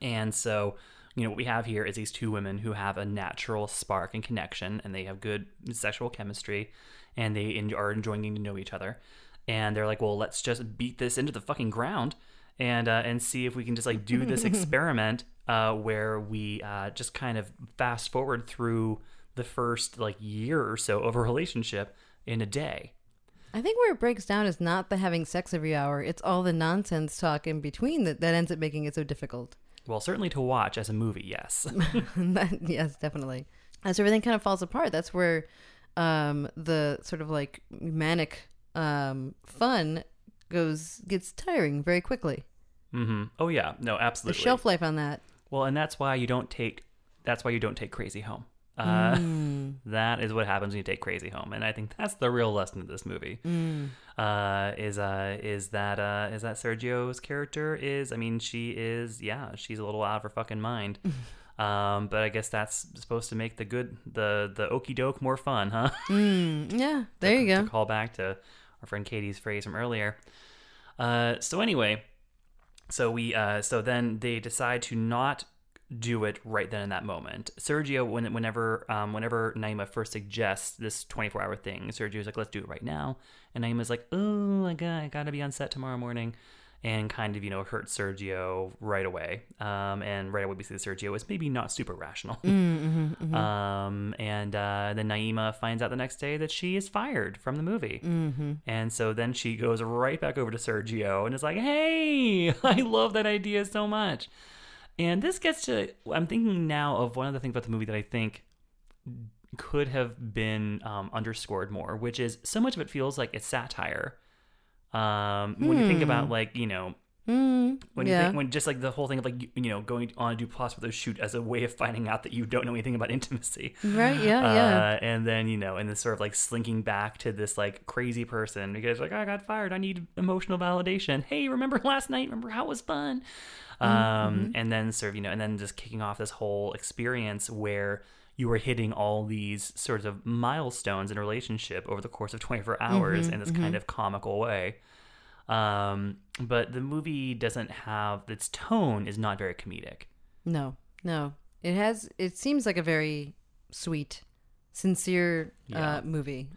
And so you know what we have here is these two women who have a natural spark and connection and they have good sexual chemistry and they are enjoying getting to know each other. And they're like well let's just beat this into the fucking ground and uh, and see if we can just like do this experiment uh, where we uh, just kind of fast forward through the first like year or so of a relationship in a day I think where it breaks down is not the having sex every hour; it's all the nonsense talk in between that that ends up making it so difficult. Well, certainly to watch as a movie, yes. That- yes, definitely. As everything kind of falls apart, that's where um, the sort of like manic um, fun goes gets tiring very quickly. Mm-hmm. Oh yeah, no, The absolutely. shelf life on that. Well, and that's why you don't take. That's why you don't take Crazy home. Uh, Mm. that is what happens when you take Crazy home, and I think that's the real lesson of this movie. Mm. Uh, is uh is that uh is that Sergio's character is? I mean, she is. Yeah, she's a little out of her fucking mind. um, but I guess that's supposed to make the good the the okey doke more fun, huh? Mm, yeah, there you to go. call back to our friend Katie's phrase from earlier. Uh, so anyway, so we uh, so then they decide to not do it right then in that moment. Sergio, when, whenever um, whenever Naima first suggests this 24 hour thing, Sergio's like, "Let's do it right now," and Naima's like, "Oh, I got I got to be on set tomorrow morning." And kind of, you know, hurt Sergio right away. Um, and right away, we see that Sergio is maybe not super rational. Um, and uh, then Naima finds out the next day that she is fired from the movie. Mm-hmm. And so then she goes right back over to Sergio and is like, hey, I love that idea so much. And this gets to, I'm thinking now of one of the things about the movie that I think could have been um, underscored more, which is so much of it feels like it's satire. Um, when you think about like, you know, Mm, when you yeah. think when just like the whole thing of like you, you know going on a Duplass with a shoot as a way of finding out that you don't know anything about intimacy, Right, yeah, yeah. Uh, and then you know, and then sort of like slinking back to this like crazy person because like I got fired, I need emotional validation. Hey, remember last night? Remember how it was fun? Mm-hmm. Um, and then sort of you know, and then just kicking off this whole experience where you were hitting all these sorts of milestones in a relationship over the course of 24 hours Mm-hmm, in this kind of comical way. Um, but the movie doesn't have its tone is not very comedic. No, no. It has. It seems like a very sweet, sincere Yeah. uh, movie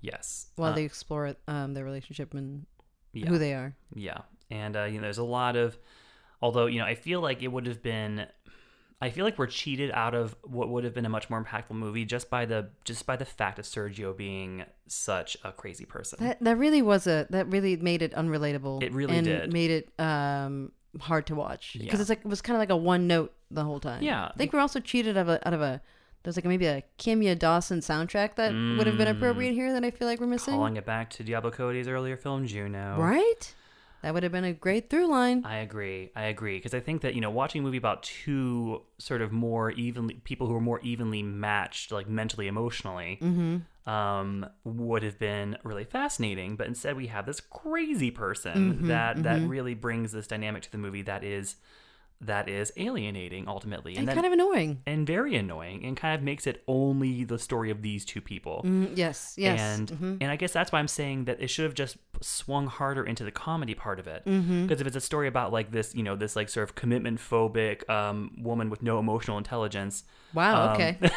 Yes. while Uh, they explore um, their relationship and yeah. who they are. Yeah, and uh, you know, there's a lot of, although you know, I feel like it would have been, I feel like we're cheated out of what would have been a much more impactful movie just by the just by the fact of Sergio being such a crazy person. That that really was a that really made it unrelatable. It really and did. Made it um hard to watch because Yeah. it's like it was kind of like a one note the whole time. Yeah. I think we're also cheated out of a, out of a there's like maybe a Kimya Dawson soundtrack that would have been appropriate here that I feel like we're missing. Mm. Calling it back to Diablo Cody's earlier film Juno. Right? That would have been a great through line. I agree. I agree because I think that you know watching a movie about two sort of more evenly people who are more evenly matched, like mentally, emotionally, mm-hmm. um, would have been really fascinating. But instead, we have this crazy person mm-hmm, that that mm-hmm. really brings this dynamic to the movie that is that is alienating ultimately, and that- kind of annoying. and very annoying, and kind of makes it only the story of these two people. Mm, yes, yes. And mhm. and I guess that's why I'm saying that it should have just swung harder into the comedy part of it. Because Mm-hmm. if it's a story about like this, you know, this like sort of commitment phobic um, woman with no emotional intelligence. Wow, um, okay.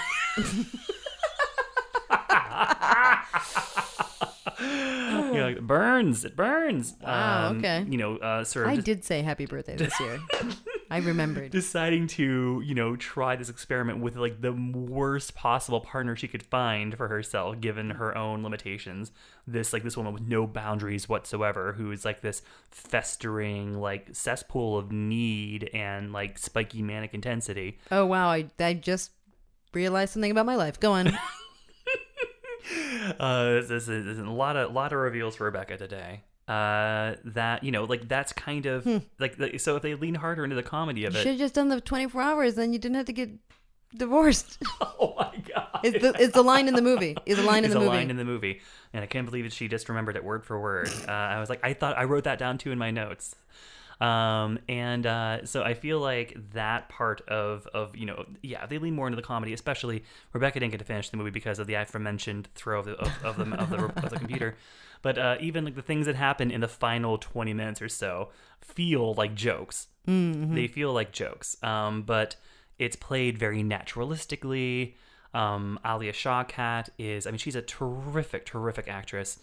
you know, like, burns, it burns. Wow, Um, okay. You know, uh, sort of I just did say happy birthday this year. I remembered. deciding to, you know, try this experiment with like the worst possible partner she could find for herself, given her own limitations. This like this woman with no boundaries whatsoever, who is like this festering like cesspool of need and like spiky manic intensity. Oh wow, I I just realized something about my life. Go on. Uh, this, is, this is a lot of lot of reveals for Rebecca today. Uh, that you know, like that's kind of like the, so if they lean harder into the comedy of You it. should have just done the 24 hours, then you didn't have to get divorced. Oh my god! it's, the, it's the line in the movie. It's the line in It's the a movie. line in the movie, and I can't believe that she just remembered it word for word. Uh, I was like, I thought I wrote that down too in my notes. Um, and uh, so I feel like that part of of you know, yeah, they lean more into the comedy. Especially Rebecca didn't get to finish the movie because of the aforementioned throw of the of, of the of the, of the computer. But uh, even like the things that happen in the final twenty minutes or so feel like jokes. They feel like jokes. Um, but it's played very naturalistically. Um, Alia Shawkat is, I mean, she's a terrific, terrific actress.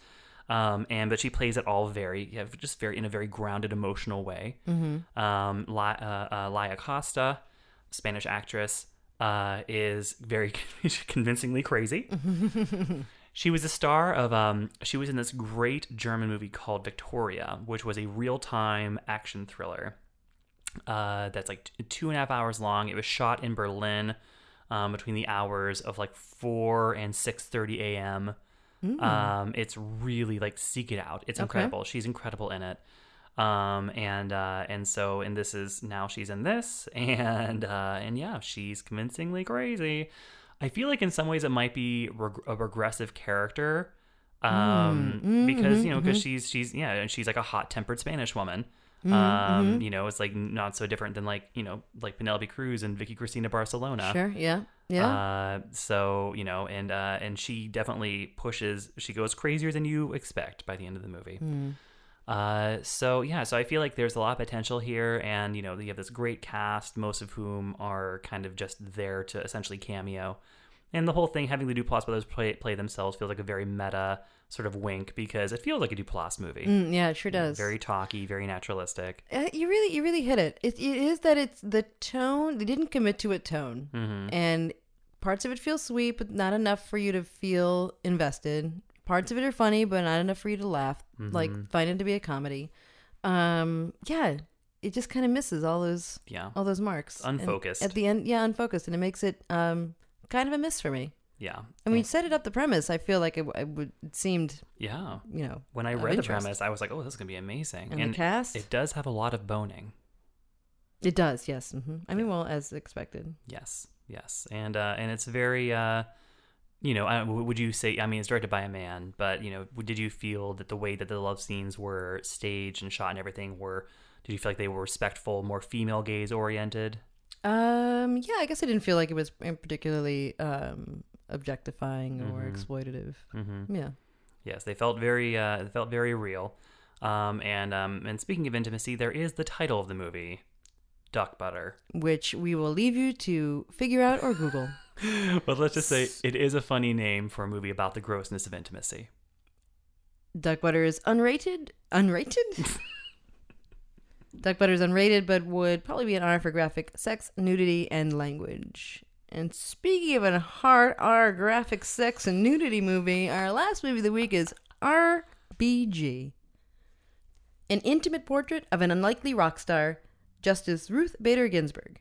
Um, and but she plays it all very, yeah, just very in a very grounded, emotional way. Mm-hmm. Um, La, uh, uh, Laia Costa, Spanish actress, uh, is very convincingly crazy. She was a star of um she was in this great German movie called Victoria, which was a real-time action thriller. Uh that's like two and a half hours long. It was shot in Berlin um between the hours of like four and six thirty AM. Um it's really like seek it out. It's Okay. incredible. She's incredible in it. Um and uh and so and this is now she's in this and uh and yeah, she's convincingly crazy. I feel like in some ways it might be reg- a regressive character, um, Mm, because you know, because mhm. she's she's yeah, and she's like a hot-tempered Spanish woman. Mhm, Um, mhm. you know, it's like not so different than like you know, like Penelope Cruz and Vicky Cristina Barcelona. Sure. Yeah. Yeah. Uh, so you know, and uh, and she definitely pushes. She goes crazier than you expect by the end of the movie. Mm. Uh, so yeah, so I feel like there's a lot of potential here, and you know, you have this great cast, most of whom are kind of just there to essentially cameo, and the whole thing having the Duplass brothers play play themselves feels like a very meta sort of wink because it feels like a Duplass movie. Mm, yeah, it sure does. Very talky, very naturalistic. Uh, you really, you really hit it. it. It is that it's the tone. They didn't commit to a tone, Mhm. and parts of it feel sweet, but not enough for you to feel invested. Parts of it are funny, but not enough for you to laugh. Like Mhm. find it to be a comedy. Um, yeah, it just kind of misses all those, Yeah. all those marks. And Unfocused. at the end. Yeah, unfocused, and it makes it um kind of a miss for me. Yeah. I mean, set it up the premise. I feel like it, it would it seemed Yeah. you know When I read the premise, I was like, "Oh, this is gonna be amazing." And the cast? It does have a lot of boning. It does, yes. hmm I mean, well, as expected. Yes, yes, and uh, and it's very, uh, you know, would you say? I mean, it's directed by a man, but you know, did you feel that the way that the love scenes were staged and shot and everything were? Did you feel like they were respectful, more female gaze oriented? Um, yeah, I guess I didn't feel like it was particularly um objectifying or Mhm. exploitative. Mm-hmm. Yeah. Yes, they felt very, uh, they felt very real. Um, and um, and speaking of intimacy, there is the title of the movie, Duck Butter. Which we will leave you to figure out or Google. But let's just say it is a funny name for a movie about the grossness of intimacy. Duck butter is unrated. Unrated? Duck butter is unrated, but would probably be an R for graphic sex, nudity, and language. And speaking of a hard R graphic sex and nudity movie, our last movie of the week is RBG. An intimate portrait of an unlikely rock star, Justice Ruth Bader Ginsburg.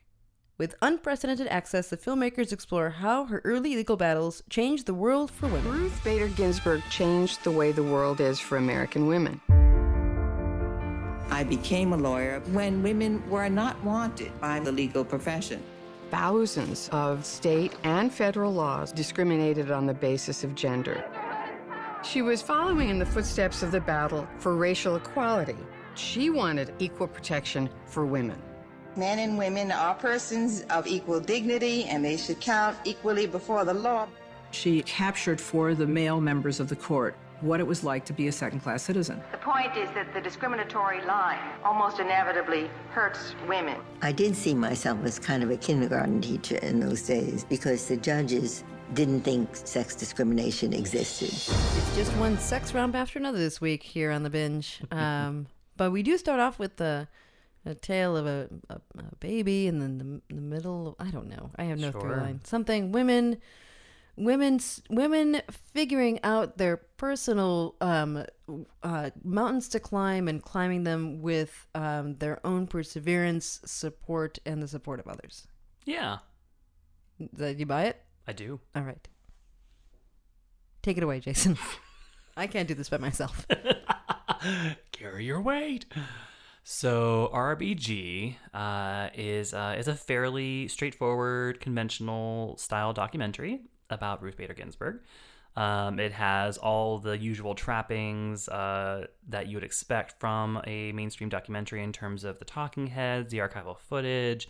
With unprecedented access, the filmmakers explore how her early legal battles changed the world for women. Ruth Bader Ginsburg changed the way the world is for American women. I became a lawyer when women were not wanted by the legal profession. Thousands of state and federal laws discriminated on the basis of gender. She was following in the footsteps of the battle for racial equality. She wanted equal protection for women. Men and women are persons of equal dignity and they should count equally before the law. She captured for the male members of the court what it was like to be a second class citizen. The point is that the discriminatory line almost inevitably hurts women. I did see myself as kind of a kindergarten teacher in those days because the judges didn't think sex discrimination existed. It's just one sex romp after another this week here on the binge. Um, but we do start off with the a tale of a, a, a baby, and then the, the middle. I don't know. I have no through line. Something women, women, women figuring out their personal um, uh, mountains to climb and climbing them with um, their own perseverance, support, and the support of others. Yeah, Did you buy it? I do. All right. Take it away, Jason. I can't do this by myself. Carry your weight. So RBG uh, is uh, is a fairly straightforward, conventional style documentary about Ruth Bader Ginsburg. Um, it has all the usual trappings uh, that you would expect from a mainstream documentary in terms of the talking heads, the archival footage,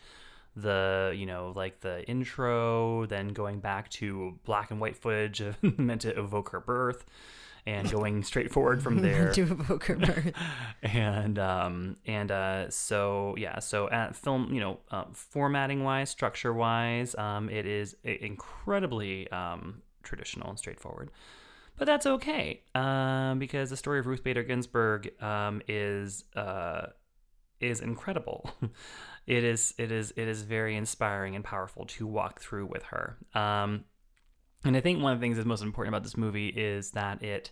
the you know like the intro, then going back to black and white footage meant to evoke her birth, and going straight forward from there. to her birth. and um and uh so yeah so at film you know uh, formatting wise structure wise um it is incredibly um traditional and straightforward. But that's okay um because the story of Ruth Bader Ginsburg um is uh is incredible. It is it is it is very inspiring and powerful to walk through with her. Um And I think one of the things that's most important about this movie is that it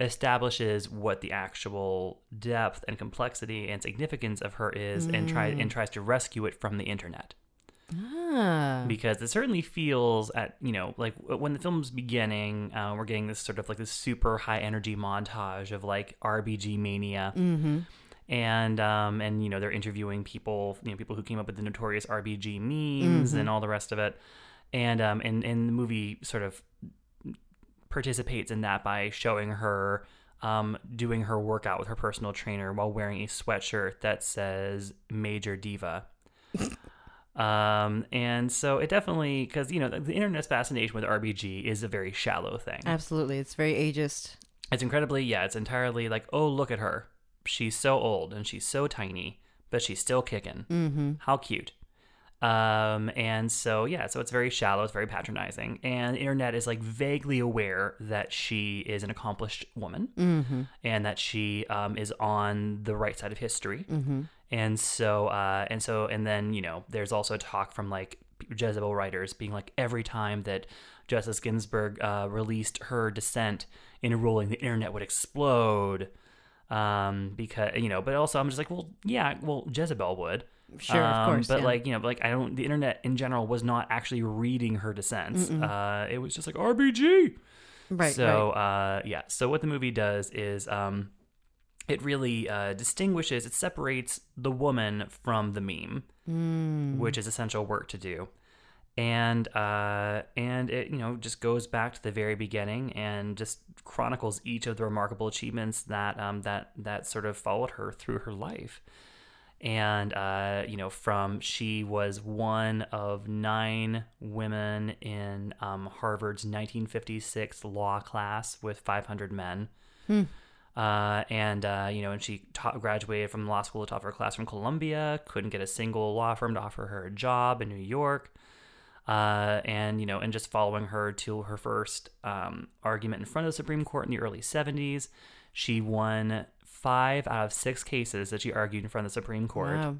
establishes what the actual depth and complexity and significance of her is and try Mm. and tries to rescue it from the internet Ah. because it certainly feels at you know like when the film's beginning uh, we're getting this sort of like this super high energy montage of like rbg mania Mhm. and um and you know they're interviewing people you know people who came up with the notorious rbg memes Mhm. and all the rest of it and um and, and the movie sort of participates in that by showing her um, doing her workout with her personal trainer while wearing a sweatshirt that says Major Diva. um, and so it definitely, because, you know, the, the internet's fascination with RBG is a very shallow thing. Absolutely. It's very ageist. It's incredibly, yeah, it's entirely like, oh, look at her. She's so old and she's so tiny, but she's still kicking. Mhm. How cute. Um, and so, yeah, so it's very shallow, it's very patronizing. And the internet is like vaguely aware that she is an accomplished woman Mhm. and that she um, is on the right side of history. Mhm. And so, uh, and so, and then, you know, there's also talk from like Jezebel writers being like, every time that Justice Ginsburg uh, released her dissent in a ruling, the internet would explode. Um, because, you know, but also I'm just like, well, yeah, well, Jezebel would. Sure, of Um, course, But yeah. like, you know, like I don't, the internet in general was not actually reading her dissents. Uh, it was just like RBG. Right, So, uh, yeah. So what the movie does is, um, it really uh, distinguishes, it separates the woman from the meme, Mm. which is essential work to do. And uh, and it you know just goes back to the very beginning and just chronicles each of the remarkable achievements that um, that that sort of followed her through her life. And uh, you know, from she was one of nine women in um, Harvard's 1956 law class with 500 men. Hmm. Uh, and uh, you know, and she taught, graduated from law school, top of her class from Columbia. Couldn't get a single law firm to offer her a job in New York. Uh, and you know, and just following her to her first um, argument in front of the Supreme Court in the early '70s, she won five out of six cases that she argued in front of the Supreme Court. Wow.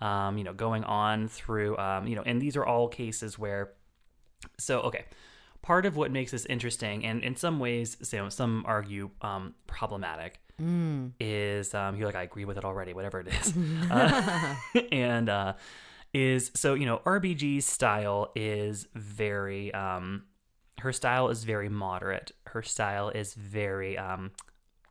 Um, you know, going on through, um, you know, and these are all cases where so okay part of what makes this interesting and in some ways you know, some argue um, problematic Mm. is um, you're like i agree with it already whatever it is uh, and uh, is so you know rbg's style is very um, her style is very moderate her style is very um,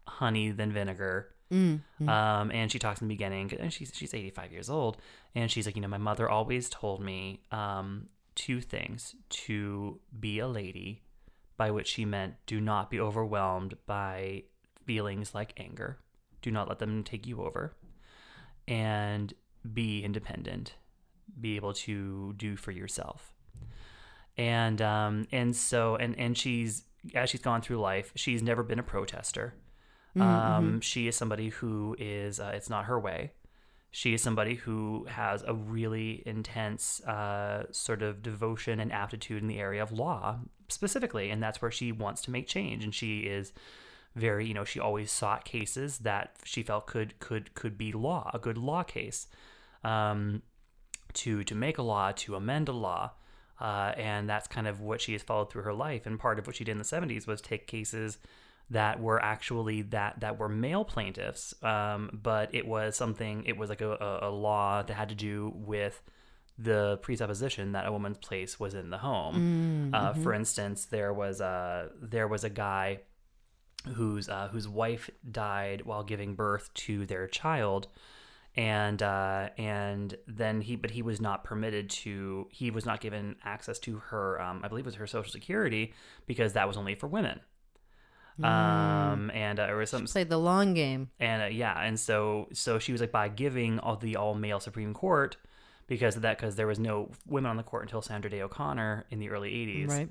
honey than vinegar Mm, mm. um, and she talks in the beginning, and she's she's 85 years old, and she's like, you know, my mother always told me um, two things: to be a lady, by which she meant do not be overwhelmed by feelings like anger, do not let them take you over, and be independent, be able to do for yourself. And um, and so and and she's as she's gone through life, she's never been a protester. Mm, Um, she is somebody who is, uh, it's not her way. She is somebody who has a really intense uh, sort of devotion and aptitude in the area of law, specifically, and that's where she wants to make change. And she is very, you know, she always sought cases that she felt could could could be law, a good law case, um, to to make a law, to amend a law. Uh, and that's kind of what she has followed through her life. And part of what she did in the 70s was take cases that were actually that that were male plaintiffs, um, but it was something. It was like a, a, a law that had to do with the presupposition that a woman's place was in the home. Mm, uh, for instance, there was a there was a guy whose uh, whose wife died while giving birth to their child, and uh, and then he but he was not permitted to he was not given access to her um, I believe it was her social security because that was only for women. Um, and uh, or some Played the long game. and uh, yeah, and so so she was like by giving all the all male Supreme Court because of that because there was no women on the court until Sandra Day O'Connor in the early '80s. Right.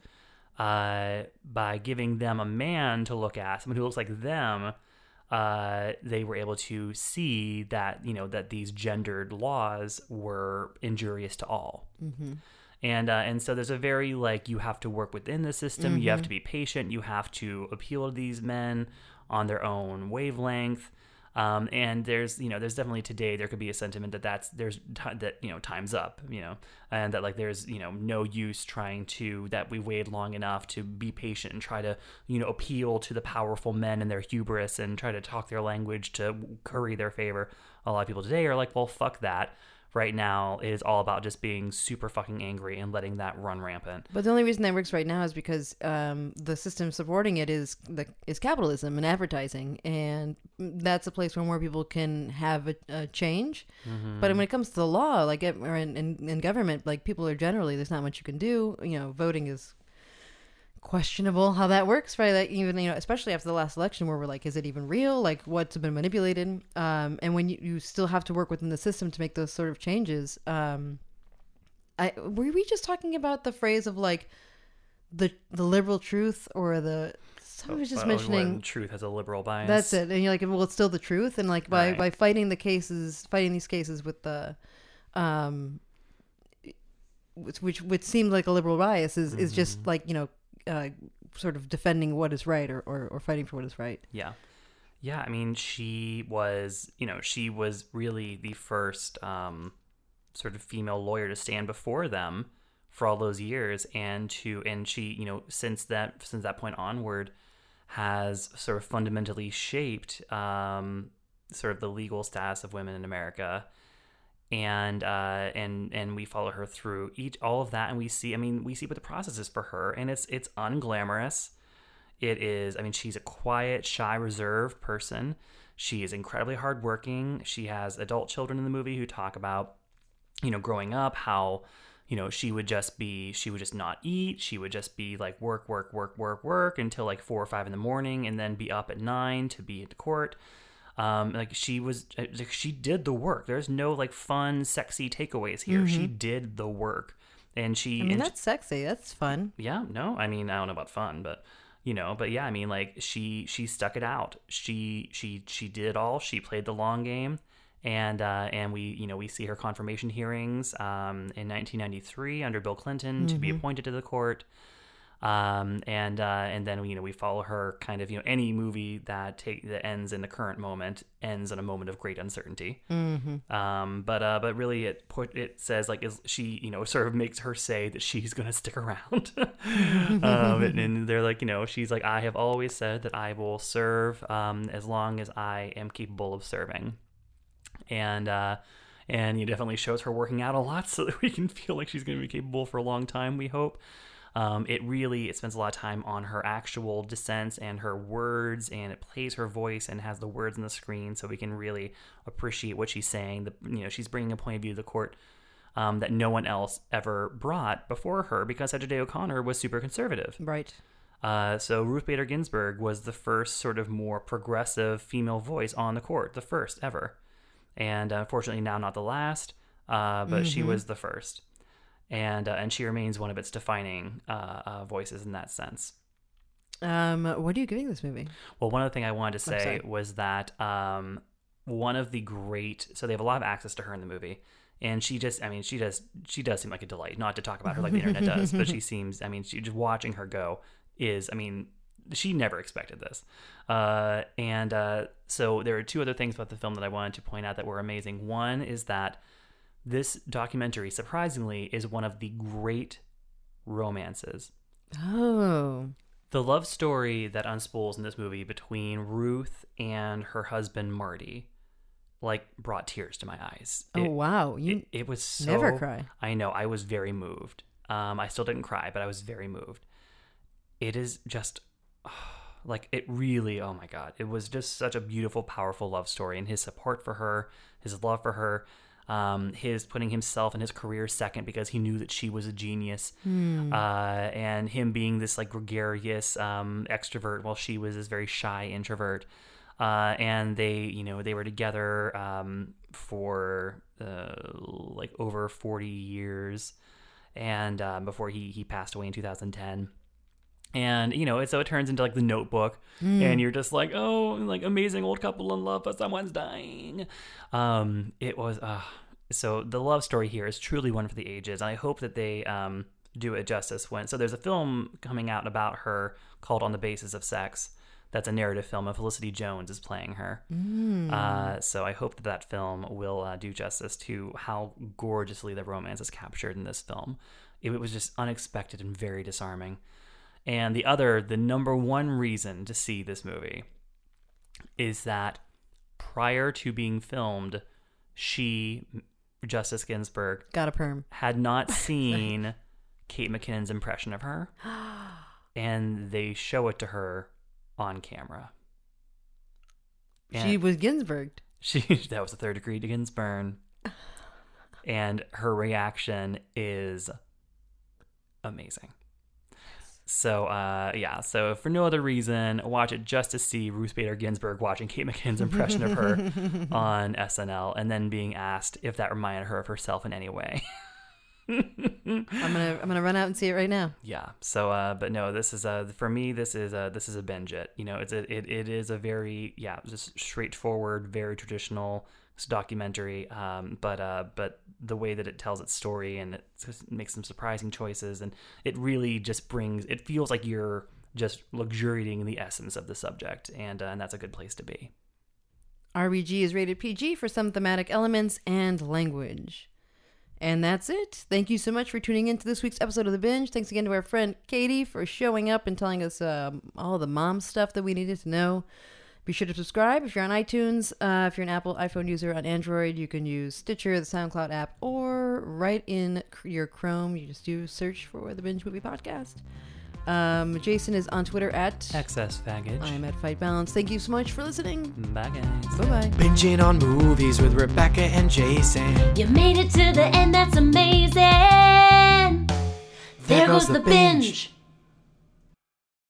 Uh, by giving them a man to look at, someone who looks like them, uh, they were able to see that you know that these gendered laws were injurious to all. Mm-hmm. And uh, and so there's a very like you have to work within the system. You have to be patient. You have to appeal to these men on their own wavelength. Um, and there's you know there's definitely today there could be a sentiment that that's there's ti that you know time's up you know and that like there's you know no use trying to that we waited long enough to be patient and try to you know appeal to the powerful men and their hubris and try to talk their language to curry their favor. A lot of people today are like, well, fuck that. Right now, it is all about just being super fucking angry and letting that run rampant. But the only reason that works right now is because um, the system supporting it is the is capitalism and advertising, and that's a place where more people can have a, a change. Mhm. But when it comes to the law, like it- or in, in, in government, like people are generally there's not much you can do. You know, voting is questionable how that works, right? Like even you know, especially after the last election, where we're like, is it even real? Like what's been manipulated? Um, and when you, you still have to work within the system to make those sort of changes. Um, I were we just talking about the phrase of like the the liberal truth or the someone was just mentioning truth has a liberal bias. that's it, and you're like, well, it's still the truth, and like by Right. by fighting the cases, fighting these cases with the, um, which which, which seemed like a liberal bias is is just Mm-hmm. like you know, uh, sort of defending what is right or, or or fighting for what is right. Yeah. Yeah, I mean, she was, you know, she was really the first um, sort of female lawyer to stand before them for all those years, and to, and she, you know, since that since that point onward, has sort of fundamentally shaped um, sort of the legal status of women in America, and uh, and and we follow her through each all of that, and we see, I mean, we see what the process is for her, and it's it's unglamorous. It is, I mean, she's a quiet, shy, reserved person. She is incredibly hardworking. She has adult children in the movie who talk about, you know, growing up, how, you know, she would just be, she would just not eat. She would just be like work, work, work, work, work until like four or five in the morning and then be up at nine to be at court. Um, like she was, like she did the work. There's no like fun, sexy takeaways here. She Mhm. did the work. And she, I mean, and that's sexy. That's fun. yeah no i mean i don't know about fun but you know but yeah i mean like she she stuck it out she she she did all she played the long game and uh and we you know we see her confirmation hearings um in 1993 under bill clinton to be Mhm. appointed to the court um and uh and then you know we follow her kind of you know any movie that take that ends in the current moment ends in a moment of great uncertainty Mhm. um, but uh, but really, it put it says like is she you know sort of makes her say that she's gonna stick around, um, and, and they're like you know she's like I have always said that I will serve um, as long as I am capable of serving, and uh, and it definitely shows her working out a lot so that we can feel like she's gonna be capable for a long time. We hope. Um, it really it spends a lot of time on her actual dissents and her words, and it plays her voice and has the words on the screen, so we can really appreciate what she's saying. The you know she's bringing a point of view to the court um, that no one else ever brought before her because Sandra O'Connor was super conservative. Right. Uh, so Ruth Bader Ginsburg was the first sort of more progressive female voice on the court, the first ever, and unfortunately now not the last, uh, but she Mhm. was the first, and uh, and she remains one of its defining uh, uh, voices in that sense. Um, what are you giving this movie? Well, one other thing I wanted to say was that um, one of the great so they have a lot of access to her in the movie, and she just I mean she does she does seem like a delight. Not to talk about her like the internet does, but she seems I mean she just watching her go is I mean she never expected this, uh, and uh, so there are two other things about the film that I wanted to point out that were amazing. One is that this documentary surprisingly is one of the great romances Oh, the love story that unspools in this movie between Ruth and her husband Marty like brought tears to my eyes. Oh, It- wow. You it, it was so never cry. I know. I was very moved. Um, I still didn't cry, but I was very moved. It is just like it really. Oh my god! It was just such a beautiful, powerful love story, and his support for her, his love for her. Um, his putting himself and his career second because he knew that she was a genius, Hmm. uh, and him being this like gregarious um, extrovert while she was this very shy introvert. Uh, and they, you know, they were together um, for uh, like over forty years, and um, before he he passed away in two thousand ten. And you know, so it turns into like the Notebook, Mm. and you're just like, oh, like amazing old couple in love, but someone's dying. Um, it was uh, so the love story here is truly one for the ages. I hope that they um do it justice when. So there's a film coming out about her called On the Basis of Sex That's a narrative film, and Felicity Jones is playing her. Mm. Uh, so I hope that that film will uh, do justice to how gorgeously the romance is captured in this film. It, was just unexpected and very disarming. And the other, the number one reason to see this movie is that prior to being filmed, she, Justice Ginsburg, Got a perm. had not seen Kate McKinnon's impression of her, and they show it to her on camera. she was Ginsburg. she that was a third degree to Ginsburg, and her reaction is amazing. So uh, yeah, so for no other reason, watch it just to see Ruth Bader Ginsburg watching Kate McKinnon's impression of her on SNL, and then being asked if that reminded her of herself in any way. I'm gonna I'm gonna run out and see it right now. Yeah. So, uh, but no, this is a for me. This is a this is a binge it. You know, it's a it, it is a very yeah, just straightforward, very traditional documentary. Um, but uh, but the way that it tells its story and it makes some surprising choices, and it really just brings. It feels like you're just luxuriating in the essence of the subject, and uh, and that's a good place to be. RBG is rated PG for some thematic elements and language. And that's it. Thank you so much for tuning in to this week's episode of The Binge. Thanks again to our friend Katie for showing up and telling us um, all the mom stuff that we needed to know. Be sure to subscribe if you're on iTunes. Uh, if you're an Apple iPhone user on Android, you can use Stitcher, the SoundCloud app, or right in your Chrome, you just do search for the Binge Movie Podcast. Um, Jason is on Twitter at Excess baggage. I'm at Fight Balance. Thank you so much for listening. Bye guys. Bye bye. Binging on movies with Rebecca and Jason. You made it to the end, that's amazing. There, There goes, goes the the binge. binge.